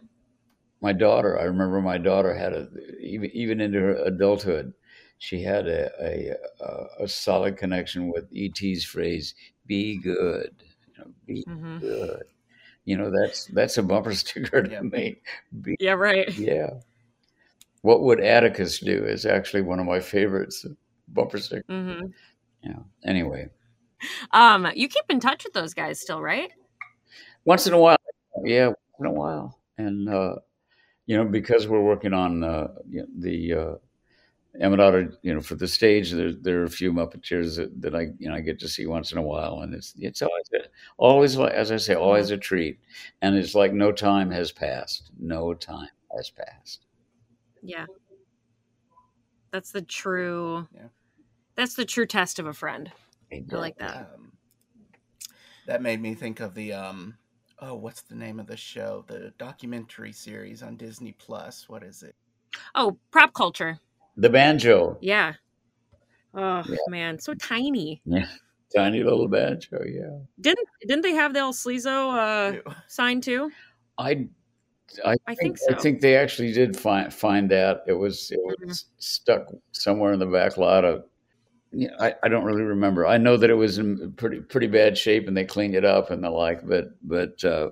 [SPEAKER 4] My daughter, I remember my daughter had a even even into her adulthood, she had a a, a, a solid connection with ET's phrase "Be good." You know, be mm-hmm. good. You know, that's that's a bumper sticker to yeah. me.
[SPEAKER 1] Be, yeah, right.
[SPEAKER 4] Yeah. What would Atticus do is actually one of my favorites. Bumper sticker. Mm-hmm. Yeah. Anyway.
[SPEAKER 1] Um, you keep in touch with those guys still, right?
[SPEAKER 4] Once in a while. Yeah, once in a while. And uh, you know, because we're working on uh, you know, the uh, Emmet you know, for the stage, there, there are a few Muppeteers that, that I, you know, I get to see once in a while, and it's it's always always as I say, always a treat, and it's like no time has passed, no time has passed.
[SPEAKER 1] Yeah, that's the true. Yeah. That's the true test of a friend. Exactly. I like that. Um,
[SPEAKER 2] that made me think of the um, oh, what's the name of the show? The documentary series on Disney Plus. What is it?
[SPEAKER 1] Oh, prop culture.
[SPEAKER 4] The banjo.
[SPEAKER 1] Yeah. Oh yeah. man, so tiny.
[SPEAKER 4] Yeah. Tiny little banjo, yeah.
[SPEAKER 1] Didn't didn't they have the El Sleazo uh, sign too?
[SPEAKER 4] I I, I think, think, so. I think they actually did find find that it was it was mm-hmm. stuck somewhere in the back lot of. You know, I, I don't really remember. I know that it was in pretty pretty bad shape and they cleaned it up and the like. But but uh,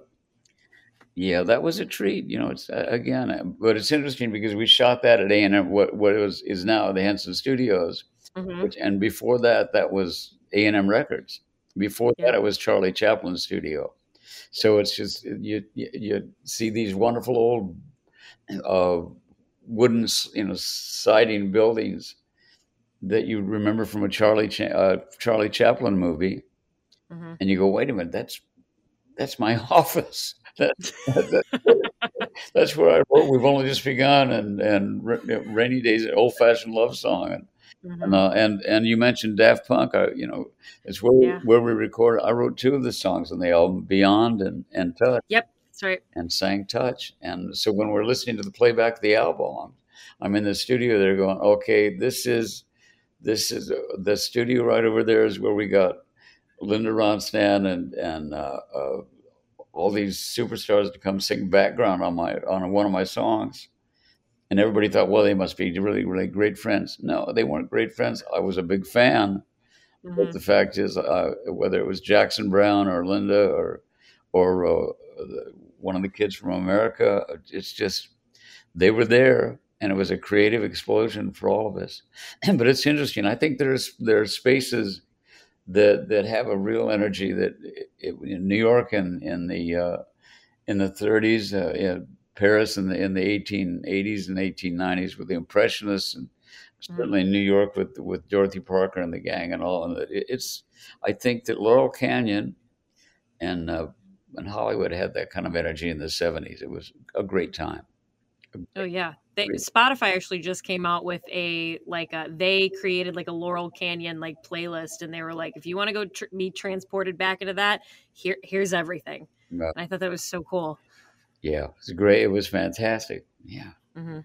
[SPEAKER 4] yeah, that was a treat. You know, it's uh, again, uh, but it's interesting because we shot that at A and M, what what was is now the Henson Studios, mm-hmm. which and before that, that was A and M Records. Before yeah. that, it was Charlie Chaplin's studio. So it's just you you, see these wonderful old uh, wooden you know siding buildings that you remember from a Charlie Cha- uh, Charlie Chaplin movie, mm-hmm. and you go, wait a minute, that's that's my office that, that, that's where I wrote. We've only just begun, and and rainy days, old fashioned love song, and mm-hmm. and, uh, and and you mentioned Daft Punk. I, you know, it's where yeah. where we recorded. I wrote two of the songs on the album, Beyond and and Touch.
[SPEAKER 1] Yep, that's right.
[SPEAKER 4] And sang Touch, and so when we're listening to the playback of the album, I'm, I'm in the studio. They're going, okay, this is this is uh, the studio right over there is where we got Linda Ronstadt and and uh, uh, all these superstars to come sing background on my on one of my songs and everybody thought well they must be really really great friends. No they weren't great friends. I was a big fan. Mm-hmm. but the fact is uh, whether it was jackson Browne or linda or or uh, one of the kids from america it's just they were there and it was a creative explosion for all of us. But it's interesting. I think there's there's spaces that that have a real energy that it, in New York and in the uh, in the 30s, uh, in Paris in the in the 1880s and 1890s with the Impressionists, and certainly in New York with with Dorothy Parker and the gang and all. And it, it's I think that Laurel Canyon and uh, and Hollywood had that kind of energy in the 70s. It was a great time.
[SPEAKER 1] Oh yeah, they, Spotify actually just came out with a like a they created like a Laurel Canyon like playlist, and they were like, if you want to go tr- be transported back into that, here here's everything. Yeah. I thought that was so cool.
[SPEAKER 4] Yeah, it was great. It was fantastic. Yeah.
[SPEAKER 1] hmm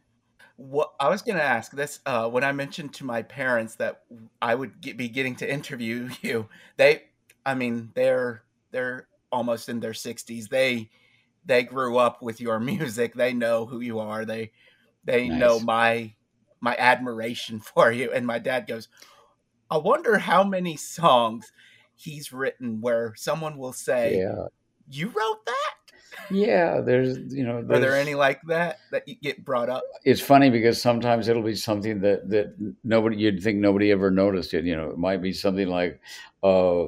[SPEAKER 2] What I was going to ask this uh, when I mentioned to my parents that I would get, be getting to interview you. They, I mean, they're they're almost in their sixties. They they grew up with your music. They know who you are. They they know my my admiration for you. And my dad goes, I wonder how many songs he's written where someone will say,
[SPEAKER 4] Yeah.
[SPEAKER 2] "You wrote that."
[SPEAKER 4] Yeah. There's, you know,
[SPEAKER 2] Are there any like that that you get brought up?
[SPEAKER 4] it's funny because sometimes it'll be something that that nobody you'd think nobody ever noticed it. You know, it might be something like, uh,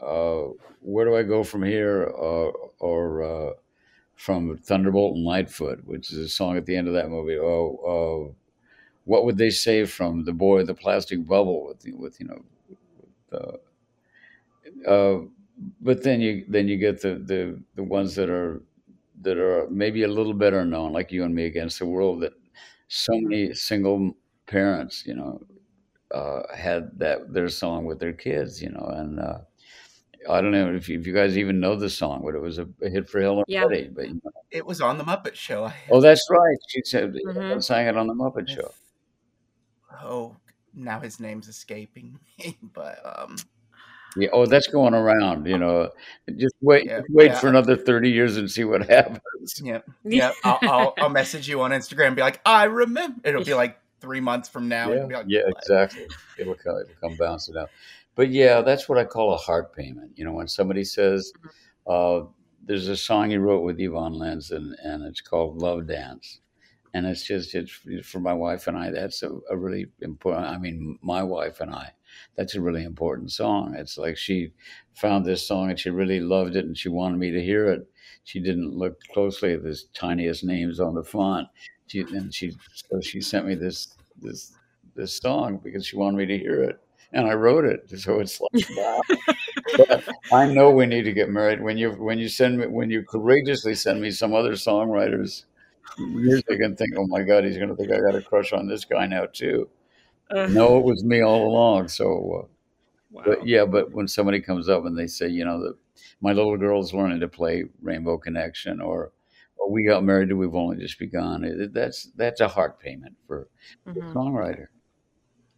[SPEAKER 4] uh, "Where do I go from here?" Uh, or uh, from Thunderbolt and Lightfoot, which is a song at the end of that movie. Oh, uh, what would they say from the boy with the plastic bubble with with you know, the, uh, but then you then you get the the the ones that are that are maybe a little better known, like you and me against the world, that so many single parents, you know, uh, had that their song with their kids, you know, and uh, I don't know if you, if you guys even know the song, but it was a, a hit for Helen
[SPEAKER 1] Yeah.
[SPEAKER 4] Reddy. But you know,
[SPEAKER 2] It was on the Muppet Show.
[SPEAKER 4] Oh, that's right, she said
[SPEAKER 1] Mhm.
[SPEAKER 4] sang it on the Muppet Show.
[SPEAKER 2] oh, now his name's escaping me, but um,
[SPEAKER 4] Yeah, oh, that's going around. You know, just wait,
[SPEAKER 2] Yeah,
[SPEAKER 4] wait
[SPEAKER 2] yeah.
[SPEAKER 4] for another thirty years and see what happens.
[SPEAKER 2] yeah, yeah. I'll, I'll, I'll message you on Instagram. And be like, I remember. It'll be like three months from now.
[SPEAKER 4] Yeah,
[SPEAKER 2] be like,
[SPEAKER 4] yeah,
[SPEAKER 2] "What?"
[SPEAKER 4] exactly. It'll come, it'll come bouncing out. But yeah, that's what I call a heart payment. You know, when somebody says, uh, "There's a song you wrote with Ivan Lins, and, and it's called Love Dance," and it's just it's for my wife and I. That's a, a really important. I mean, my wife and I. That's a really important song. It's like she found this song and she really loved it, and she wanted me to hear it. She didn't look closely at the tiniest names on the font. She and she so she sent me this this this song because she wanted me to hear it, and I wrote it. So it's like, wow. I know we need to get married. When you when you send me when you courageously send me some other songwriters music and think, oh my God, he's going to think I got a crush on this guy now too.
[SPEAKER 1] Uh,
[SPEAKER 4] No, it was me all along. So, uh,
[SPEAKER 1] wow.
[SPEAKER 4] but yeah, but when somebody comes up and they say, you know, that my little girl's learning to play Rainbow Connection, or, or we got married, and we've only just begun. That's that's a heart payment for a
[SPEAKER 1] Mhm.
[SPEAKER 4] songwriter.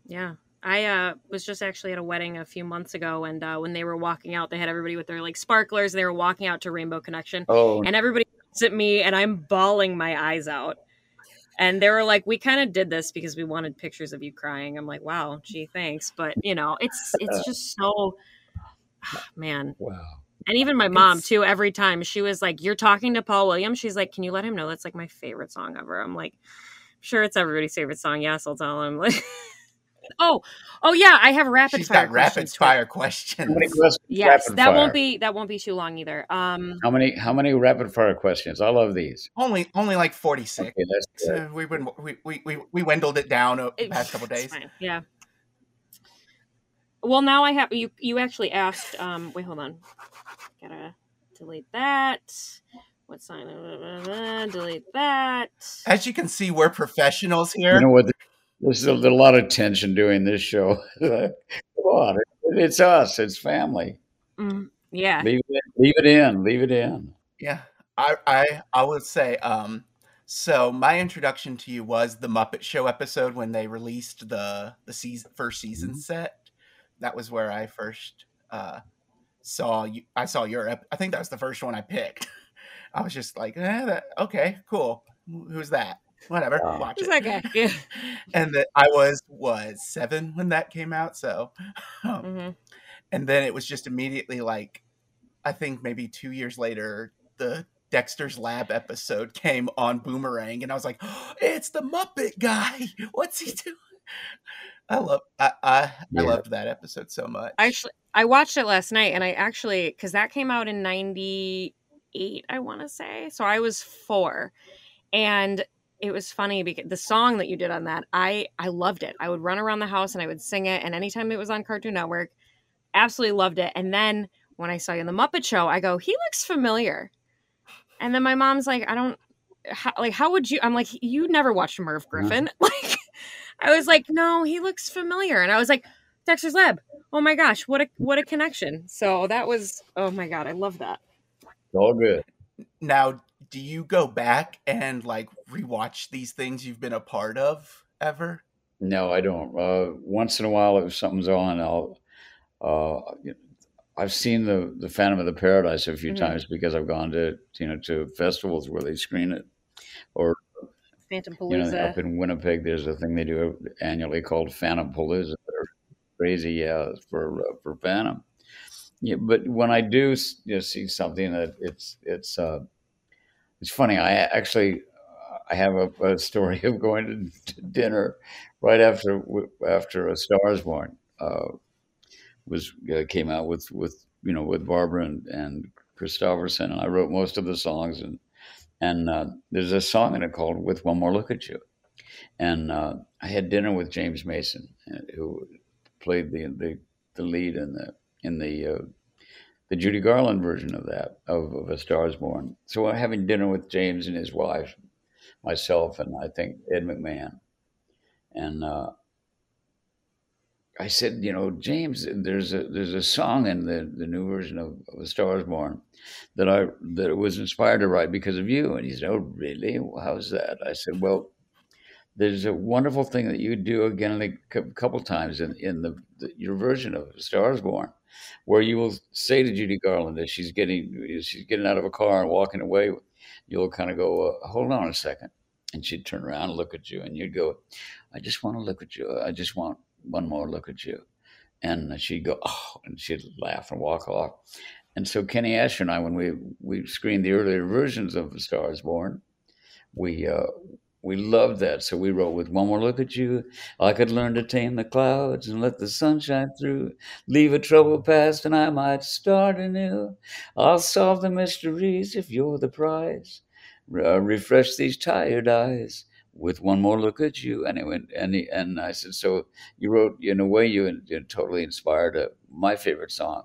[SPEAKER 1] Yeah. I uh, was just actually at a wedding a few months ago, and uh, when they were walking out, they had everybody with their like sparklers. And they were walking out to Rainbow Connection,
[SPEAKER 4] Oh,
[SPEAKER 1] and everybody at me, and I'm bawling my eyes out. And they were like, "We kind of did this because we wanted pictures of you crying." I'm like, "Wow, gee, thanks," but you know, it's it's just so, man.
[SPEAKER 4] wow.
[SPEAKER 1] And even my mom
[SPEAKER 2] It's-
[SPEAKER 1] too. Every time she was like, "You're talking to Paul Williams," she's like, "Can you let him know that's like my favorite song ever?" I'm like, "Sure, it's everybody's favorite song." Yes, I'll tell him. Like, oh, oh yeah, I have rapid
[SPEAKER 2] She's
[SPEAKER 1] fire
[SPEAKER 2] got rapid
[SPEAKER 1] questions. too.
[SPEAKER 2] fire
[SPEAKER 4] How many
[SPEAKER 2] questions.
[SPEAKER 4] questions?
[SPEAKER 1] Yes,
[SPEAKER 4] rapid
[SPEAKER 1] that
[SPEAKER 4] fire?
[SPEAKER 1] won't be that won't be too long either. Um,
[SPEAKER 4] How many? How many rapid fire questions? I love these.
[SPEAKER 2] Only, only like forty six.
[SPEAKER 4] Okay, that's.
[SPEAKER 2] So we, win- we we we we wendled it down over the
[SPEAKER 1] it-
[SPEAKER 2] past couple days.
[SPEAKER 1] fine, Yeah. Well, now I have you. You actually asked. Um, wait, hold on. Gotta delete that. What sign? Delete that.
[SPEAKER 2] As you can see, we're professionals here.
[SPEAKER 4] You know what? There's a, a lot of tension doing this show. Come on, it's us. It's family.
[SPEAKER 1] Mm, yeah.
[SPEAKER 4] Leave it. Leave it in. Leave it in.
[SPEAKER 2] Yeah, I I I would say um. So my introduction to you was the Muppet Show episode when they released the the season first season
[SPEAKER 4] Mhm.
[SPEAKER 2] set. That was where I first uh saw you. I saw your. Ep- I think that was the first one I picked. I was just like, eh, that, okay, cool. Who's that? Whatever,
[SPEAKER 4] Wow.
[SPEAKER 2] watch
[SPEAKER 1] It's
[SPEAKER 2] it.
[SPEAKER 1] okay. Yeah.
[SPEAKER 2] and that I was was seven when that came out. So, um,
[SPEAKER 1] hmm
[SPEAKER 2] and then it was just immediately like i think maybe two years later the dexter's lab episode came on boomerang and i was like oh, it's the muppet guy what's he doing i love i i,
[SPEAKER 4] Yeah.
[SPEAKER 2] I loved that episode so much
[SPEAKER 1] Actually, I watched it last night, and I actually because that came out in '98, I want to say. So I was four, and it was funny because the song that you did on that, I I loved it. I would run around the house and I would sing it, and anytime it was on Cartoon Network, absolutely loved it. And then when I saw you in the Muppet Show, I go, he looks familiar. And then my mom's like, I don't. How, like how would you i'm like you never watched merv mm-hmm. griffin like i was like no he looks familiar and i was like dexter's lab oh my gosh what a what a connection so that was oh my god i love that
[SPEAKER 4] It's all good.
[SPEAKER 2] now do you go back and like rewatch these things you've been a part of ever?
[SPEAKER 4] No, I don't. Uh, once in a while, if something's on, I'll. Uh, you know, I've seen the the Phantom of the Paradise a few
[SPEAKER 1] Mhm.
[SPEAKER 4] times because I've gone to you know to festivals where they screen it, or
[SPEAKER 1] Phantom
[SPEAKER 4] you know
[SPEAKER 1] Palooza.
[SPEAKER 4] up in Winnipeg, there's a thing they do annually called Phantom Palooza. They're crazy, yeah, for uh, for Phantom. Yeah, but when I do you know, see something that it's it's uh, it's funny. I actually I have a, a story of going to, to dinner right after after A Star Is Born uh, was uh, came out with with you know with Barbra and, and Kristofferson, and I wrote most of the songs and and uh, there's a song in it called "With One More Look at You," and uh, I had dinner with James Mason, uh, who played the the, the lead in the in the uh, the Judy Garland version of that of, of A Star Is Born. So I'm having dinner with James and his wife, myself, and I think Ed McMahon, and uh, I said, you know, James, there's a there's a song in the, the new version of, of A Star Is Born that I that was inspired to write because of you. And he said, oh, really? How's that? I said, well, there's a wonderful thing that you do again a couple times in in the, the your version of Stars Star Born, where you will say to Judy Garland as she's getting she's getting out of a car and walking away, you'll kind of go, uh, hold on a second, and she'd turn around and look at you, and you'd go, I just want to look at you. I just want one more look at you. And she'd go, oh, and she'd laugh and walk off. And so Kenny Ascher and I, when we we screened the earlier versions of *Stars Star Born*, we uh, we loved that. So we wrote with one more look at you, I could learn to tame the clouds and let the sun shine through. Leave a trouble past, and I might start anew. I'll solve the mysteries if you're the prize. Uh, refresh these tired eyes with one more look at you. And it went, and he, and I said, so you wrote in a way you, you totally inspired uh my favorite song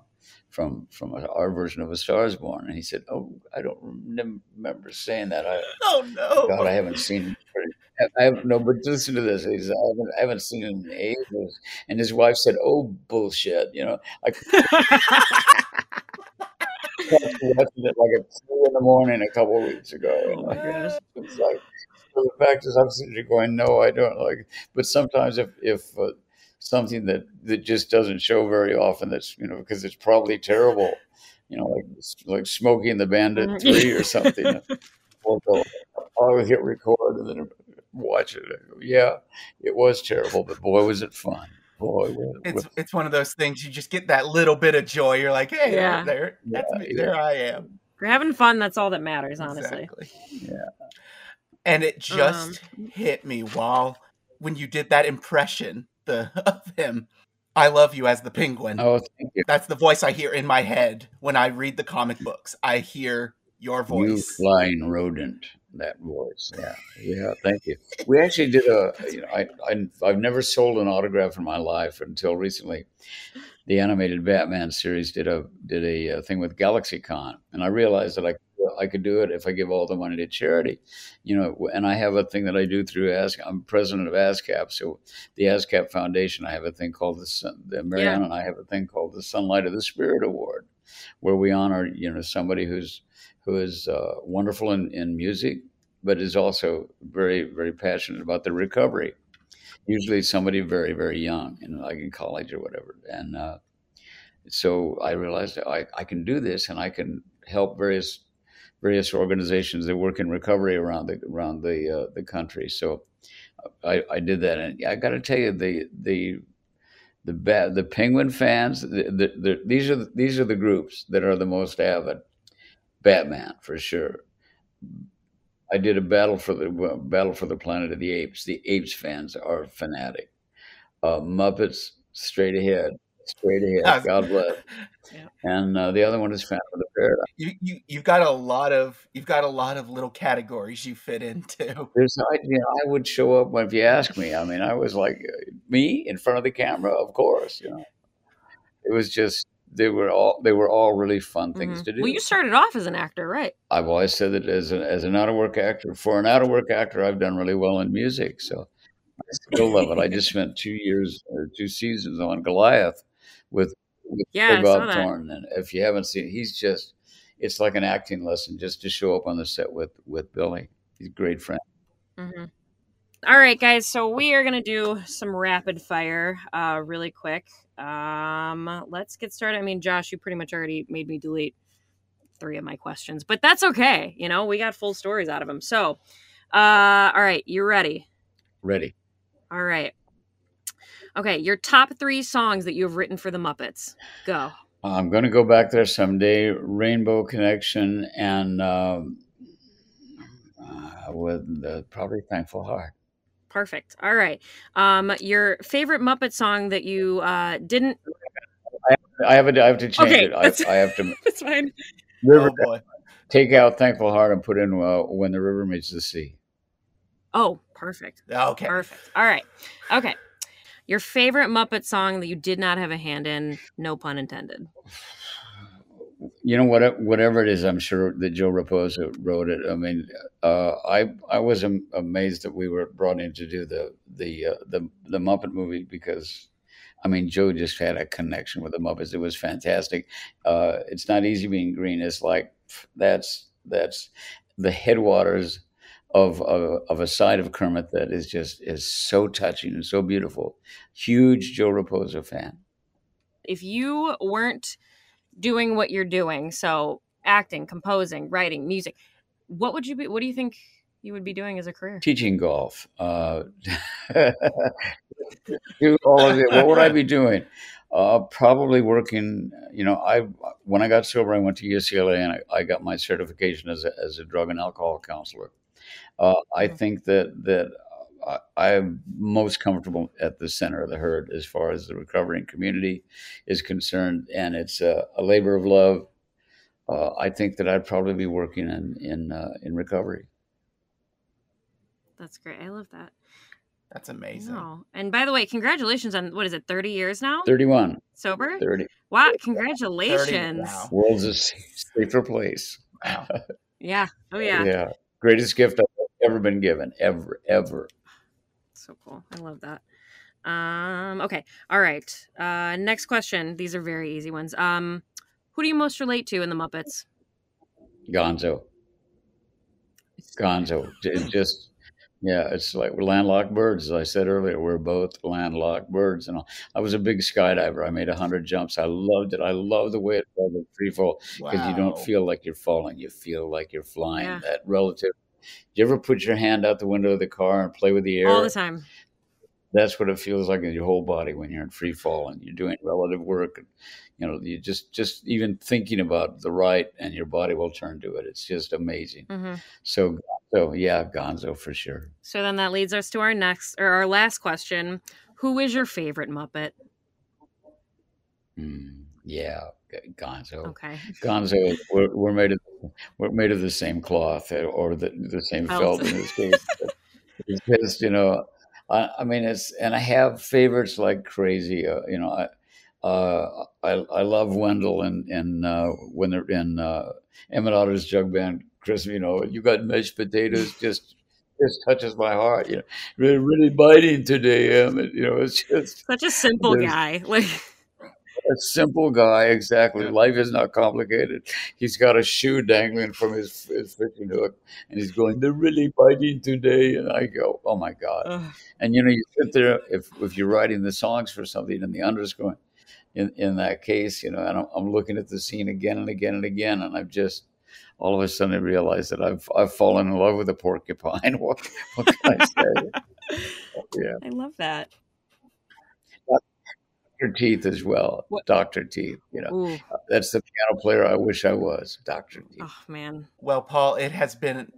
[SPEAKER 4] from from our version of A Star Is Born. And he said, oh, I don't remember saying that. I,
[SPEAKER 2] Oh no!
[SPEAKER 4] God, I haven't seen. I have no, but listen to this. He said, I haven't, I haven't seen it in ages. And his wife said, "Oh, bullshit!" You know, I watching it like at two in the morning a couple of weeks ago. And
[SPEAKER 1] Oh my gosh.
[SPEAKER 4] it's like so the fact is, I'm sitting there going, "No, I don't like." But sometimes, if if uh, something that that just doesn't show very often, that's you know because it's probably terrible, you know, like like Smokey and the Bandit
[SPEAKER 1] Mhm.
[SPEAKER 4] three or something. We'll go, I'll hit record and then watch it. Go, yeah, it was terrible, but boy, was it fun. Boy, was it
[SPEAKER 2] It's it's one of those things you just get that little bit of joy. You're like, hey,
[SPEAKER 1] Yeah.
[SPEAKER 2] there, that's
[SPEAKER 4] Yeah,
[SPEAKER 2] me.
[SPEAKER 4] yeah.
[SPEAKER 2] There I am.
[SPEAKER 1] We're having fun. That's all that matters, honestly.
[SPEAKER 2] Exactly.
[SPEAKER 4] Yeah.
[SPEAKER 2] And it just
[SPEAKER 1] Um,
[SPEAKER 2] hit me while when you did that impression the of him. I love you as the penguin.
[SPEAKER 4] Oh, thank you.
[SPEAKER 2] That's the voice I hear in my head when I read the comic books. I hear your voice.
[SPEAKER 4] You flying rodent. That voice. Yeah. Yeah. Thank you. We actually did a, you know, I, I, I've never sold an autograph in my life until recently. The animated Batman series did a, did a, uh thing with GalaxyCon. And I realized that I, I could do it if I give all the money to charity, you know, and I have a thing that I do through ASCAP. I'm president of ASCAP. So the ASCAP Foundation, I have a thing called the, Sun, the Mariana and I have a thing called the Sunlight of the Spirit Award, where we honor, you know, somebody who's, who is uh, wonderful in, in music, but is also very, very passionate about the recovery. Usually, somebody very, very young, you know, like in college or whatever. And uh, so I realized I, I can do this, and I can help various various organizations that work in recovery around the around the uh, the country. So I, I did that, and I got to tell you, the the the ba- the penguin fans, the, the, the, these are the, these are the groups that are the most avid. Batman for sure. I did a battle for the well, battle for the Planet of the Apes. The Apes fans are fanatic. Uh, Muppets straight ahead, straight ahead.
[SPEAKER 2] Yes.
[SPEAKER 4] God bless.
[SPEAKER 1] Yeah.
[SPEAKER 4] And uh, the other one is Phantom of the Paradise.
[SPEAKER 2] You, you you've got a lot of you've got a lot of little categories you fit into.
[SPEAKER 4] There's, I, you know, I would show up when if you ask me. I mean, I was like uh, me in front of the camera, of course. You know, it was just they were all they were all really fun things
[SPEAKER 1] mhm.
[SPEAKER 4] to do.
[SPEAKER 1] Well, you started off as an actor, right?
[SPEAKER 4] I've always said that as, a, as an out of work actor, for an out of work actor, I've done really well in music. So I still love it. I just spent two years or two seasons on Goliath with, with
[SPEAKER 1] Yeah,
[SPEAKER 4] Bob. Thornton. And if you haven't seen, he's just, it's like an acting lesson just to show up on the set with with Billy. He's a great friend.
[SPEAKER 1] Mm-hmm. All right, guys. So we are gonna do some rapid fire, uh, really quick. Um, let's get started. I mean, Josh, you pretty much already made me delete three of my questions, but that's okay. You know, we got full stories out of them. So, uh, all right, you ready?
[SPEAKER 4] Ready.
[SPEAKER 1] All right. Okay, your top three songs that you have written for the Muppets. Go.
[SPEAKER 4] I'm going to go back there someday. Rainbow Connection and um, uh, with the probably Thankful Heart.
[SPEAKER 1] Perfect. All right. Um, your favorite Muppet song that you uh, didn't.
[SPEAKER 4] I have, a, I have to change
[SPEAKER 1] Okay,
[SPEAKER 4] it. I, I have to
[SPEAKER 1] It's fine.
[SPEAKER 4] river,
[SPEAKER 2] Oh boy.
[SPEAKER 4] take out Thankful Heart and put in uh, When the River Meets the Sea.
[SPEAKER 1] Oh, perfect.
[SPEAKER 2] Okay.
[SPEAKER 1] Perfect. All right. Okay. Your favorite Muppet song that you did not have a hand in, no pun intended.
[SPEAKER 4] you know what whatever it is i'm sure that joe raposo wrote it. I mean uh, i i was am- amazed that we were brought in to do the the uh, the the muppet movie because i mean joe just had a connection with the muppets. It was fantastic. Uh, it's not easy being green. It's like that's that's the headwaters of, of of a side of kermit that is just is so touching and so beautiful huge joe raposo fan
[SPEAKER 1] If you weren't doing what you're doing, so acting, composing, writing, music, what would you be? What do you think you would be doing as a career?
[SPEAKER 4] teaching golf. Uh, do all of it. What would I be doing? Uh, probably working. You know, I when I got sober, I went to UCLA and I, I got my certification as a, as a drug and alcohol counselor. Uh, I think that that uh, I'm most comfortable at the center of the herd as far as the recovering community is concerned, and it's a, a labor of love. Uh, I think that I'd probably be working in in uh, in recovery.
[SPEAKER 1] That's great. I love that.
[SPEAKER 2] That's amazing.
[SPEAKER 1] Wow. And by the way, congratulations on what is it, 30 years now?
[SPEAKER 4] Thirty one.
[SPEAKER 1] Sober?
[SPEAKER 4] 30.
[SPEAKER 1] Wow, congratulations.
[SPEAKER 2] wow.
[SPEAKER 4] World's a safer place.
[SPEAKER 2] Wow.
[SPEAKER 1] Yeah. Oh yeah.
[SPEAKER 4] Yeah. Greatest gift I've ever been given. Ever, ever.
[SPEAKER 1] So cool. I love that. Um, okay. All right. Uh, next question. These are very easy ones. Um, who do you most relate to in the Muppets?
[SPEAKER 4] Gonzo. Gonzo. J- Just, yeah, it's like we're landlocked birds. As I said earlier, we're both landlocked birds. And I was a big skydiver. I made 100 jumps. I loved it. I love the way it felt in free fall because you don't feel like you're falling. You feel like you're flying.
[SPEAKER 1] Yeah.
[SPEAKER 4] That relative. Do you ever put your hand out the window of the car and play with the air?
[SPEAKER 1] All the time.
[SPEAKER 4] that's what it feels like in your whole body when you're in free fall and you're doing relative work and you know you just just even thinking about the right and your body will turn to it it's just amazing
[SPEAKER 1] hmm
[SPEAKER 4] so so yeah gonzo for sure
[SPEAKER 1] So then that leads us to our next or our last question. Who is your favorite Muppet?
[SPEAKER 4] Mm, yeah gonzo
[SPEAKER 1] Okay.
[SPEAKER 4] gonzo we're, we're made of we're made of the same cloth uh, or the, the same
[SPEAKER 1] Felt.
[SPEAKER 4] felt in this case it's just you know I, I mean it's and i have favorites like crazy uh, you know i uh, I, I love Wendell and and uh, when they're in uh, Emmet Otter's jug band, Chris. You know, you got mashed potatoes, just just touches my heart. You know, really, really biting today, Emmet. You know, it's just
[SPEAKER 1] Such a simple guy. Like
[SPEAKER 4] a simple guy. Exactly, life is not complicated. He's got a shoe dangling from his, his fishing hook, and he's going, "They're really biting today." And I go, "Oh my god!"
[SPEAKER 1] ugh.
[SPEAKER 4] And you know, you sit there if if you're writing the songs for something, and the under's going. In in that case, you know, and I'm, I'm looking at the scene again and again and again, and I've just all of a sudden I realize that I've I've fallen in love with a porcupine. What what can I say? yeah,
[SPEAKER 1] I love that.
[SPEAKER 4] Doctor Teeth as well.
[SPEAKER 1] What-
[SPEAKER 4] Doctor Teeth. You know,
[SPEAKER 1] Ooh.
[SPEAKER 4] that's the piano player I wish I was. Doctor Teeth.
[SPEAKER 1] Oh man.
[SPEAKER 2] Well, Paul, it has been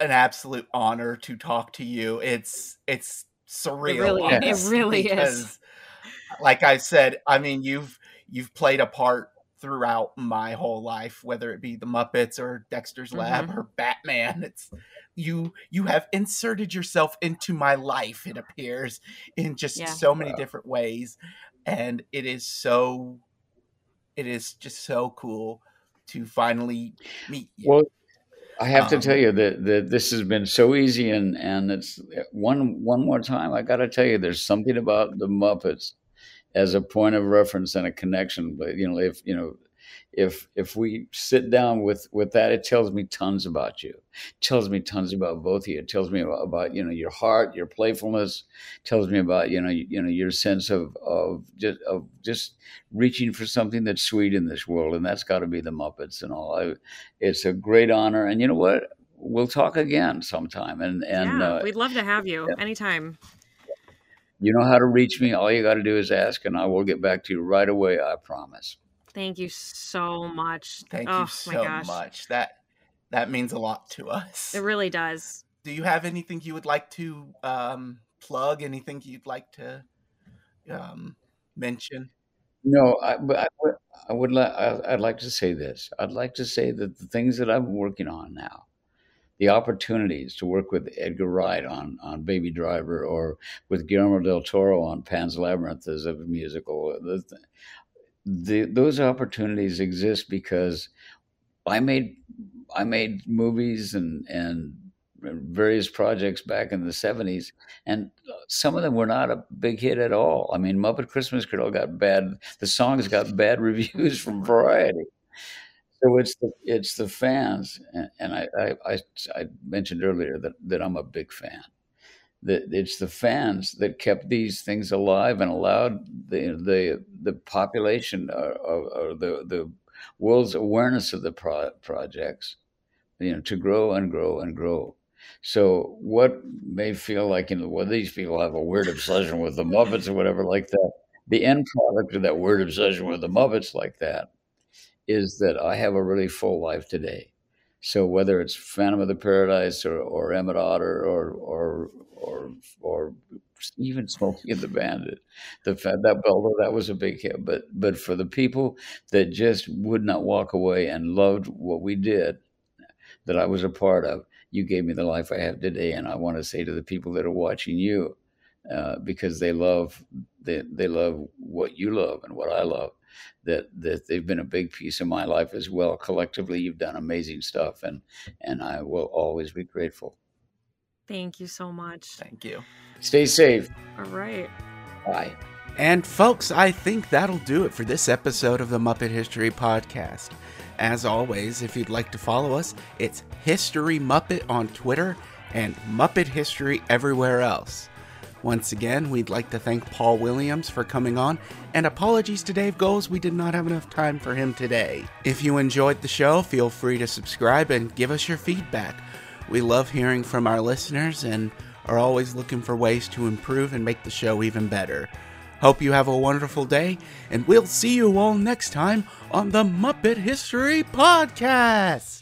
[SPEAKER 2] an absolute honor to talk to you. It's it's surreal.
[SPEAKER 1] really-
[SPEAKER 4] it
[SPEAKER 2] honestly,
[SPEAKER 1] really is.
[SPEAKER 2] Like I said, I mean you've you've played a part throughout my whole life, whether it be the Muppets or Dexter's Lab
[SPEAKER 1] Mm-hmm.
[SPEAKER 2] or Batman. It's you you have inserted yourself into my life, it appears, in just
[SPEAKER 1] Yeah.
[SPEAKER 2] so many
[SPEAKER 4] Wow.
[SPEAKER 2] different ways. And it is so it is just so cool to finally meet you.
[SPEAKER 4] Well, I have to
[SPEAKER 2] Um,
[SPEAKER 4] tell you that, that this has been so easy, and and it's one one more time. I got to tell you, there's something about the Muppets as a point of reference and a connection. But you know, if you know, if if we sit down with with that, it tells me tons about you. It tells me tons about both of you. It tells me about, about you know your heart, your playfulness. It tells me about you know you, you know your sense of of just of just reaching for something that's sweet in this world, and that's got to be the Muppets and all. I, it's a great honor, and you know what? We'll talk again sometime, and and
[SPEAKER 1] yeah,
[SPEAKER 4] uh,
[SPEAKER 1] we'd love to have you
[SPEAKER 4] yeah.
[SPEAKER 1] anytime.
[SPEAKER 4] you know how to reach me. All you got to do is ask, and I will get back to you right away. I promise.
[SPEAKER 1] Thank you so much.
[SPEAKER 2] Thank
[SPEAKER 1] oh,
[SPEAKER 2] you so much. That that means a lot to us.
[SPEAKER 1] It really does.
[SPEAKER 2] Do you have anything you would like to um, plug? Anything you'd like to um, mention?
[SPEAKER 4] No, I, but I would, I would li- I, I'd like to say this. I'd like to say that the things that I'm working on now, the opportunities to work with Edgar Wright on, on Baby Driver or with Guillermo del Toro on Pan's Labyrinth as a musical, the, those opportunities exist because I made I made movies and and various projects back in the 70s and some of them were not a big hit at all. I mean muppet christmas carol got bad the songs got bad reviews from variety. So it's the it's the fans and, and I, I, I i mentioned earlier that that i'm a big fan that it's the fans that kept these things alive and allowed the the the population or, or, or the the world's awareness of the pro- projects you know to grow and grow and grow. So what may feel like you know well these people have a weird obsession with the muppets or whatever like that. The end product of that weird obsession with the muppets like that is that i have a really full life today so whether it's phantom of the paradise or, or emmet otter or or or or even Smokey and the Bandit. The that although that was a big hit, but but for the people that just would not walk away and loved what we did, that I was a part of, you gave me the life I have today, and I want to say to the people that are watching you, uh, because they love they they love what you love and what I love. That, that they've been a big piece of my life as well. Collectively, you've done amazing stuff, and and I will always be grateful.
[SPEAKER 1] Thank you so much.
[SPEAKER 2] Thank you.
[SPEAKER 4] Stay safe.
[SPEAKER 1] All right.
[SPEAKER 4] Bye.
[SPEAKER 2] And folks, I think that'll do it for this episode of the Muppet History Podcast. As always, if you'd like to follow us, it's History Muppet on Twitter and Muppet History everywhere else. Once again, we'd like to thank Paul Williams for coming on, and apologies to Dave Goelz, we did not have enough time for him today. If you enjoyed the show, feel free to subscribe and give us your feedback. We love hearing from our listeners and are always looking for ways to improve and make the show even better. Hope you have a wonderful day, and we'll see you all next time on the Muppet History Podcast.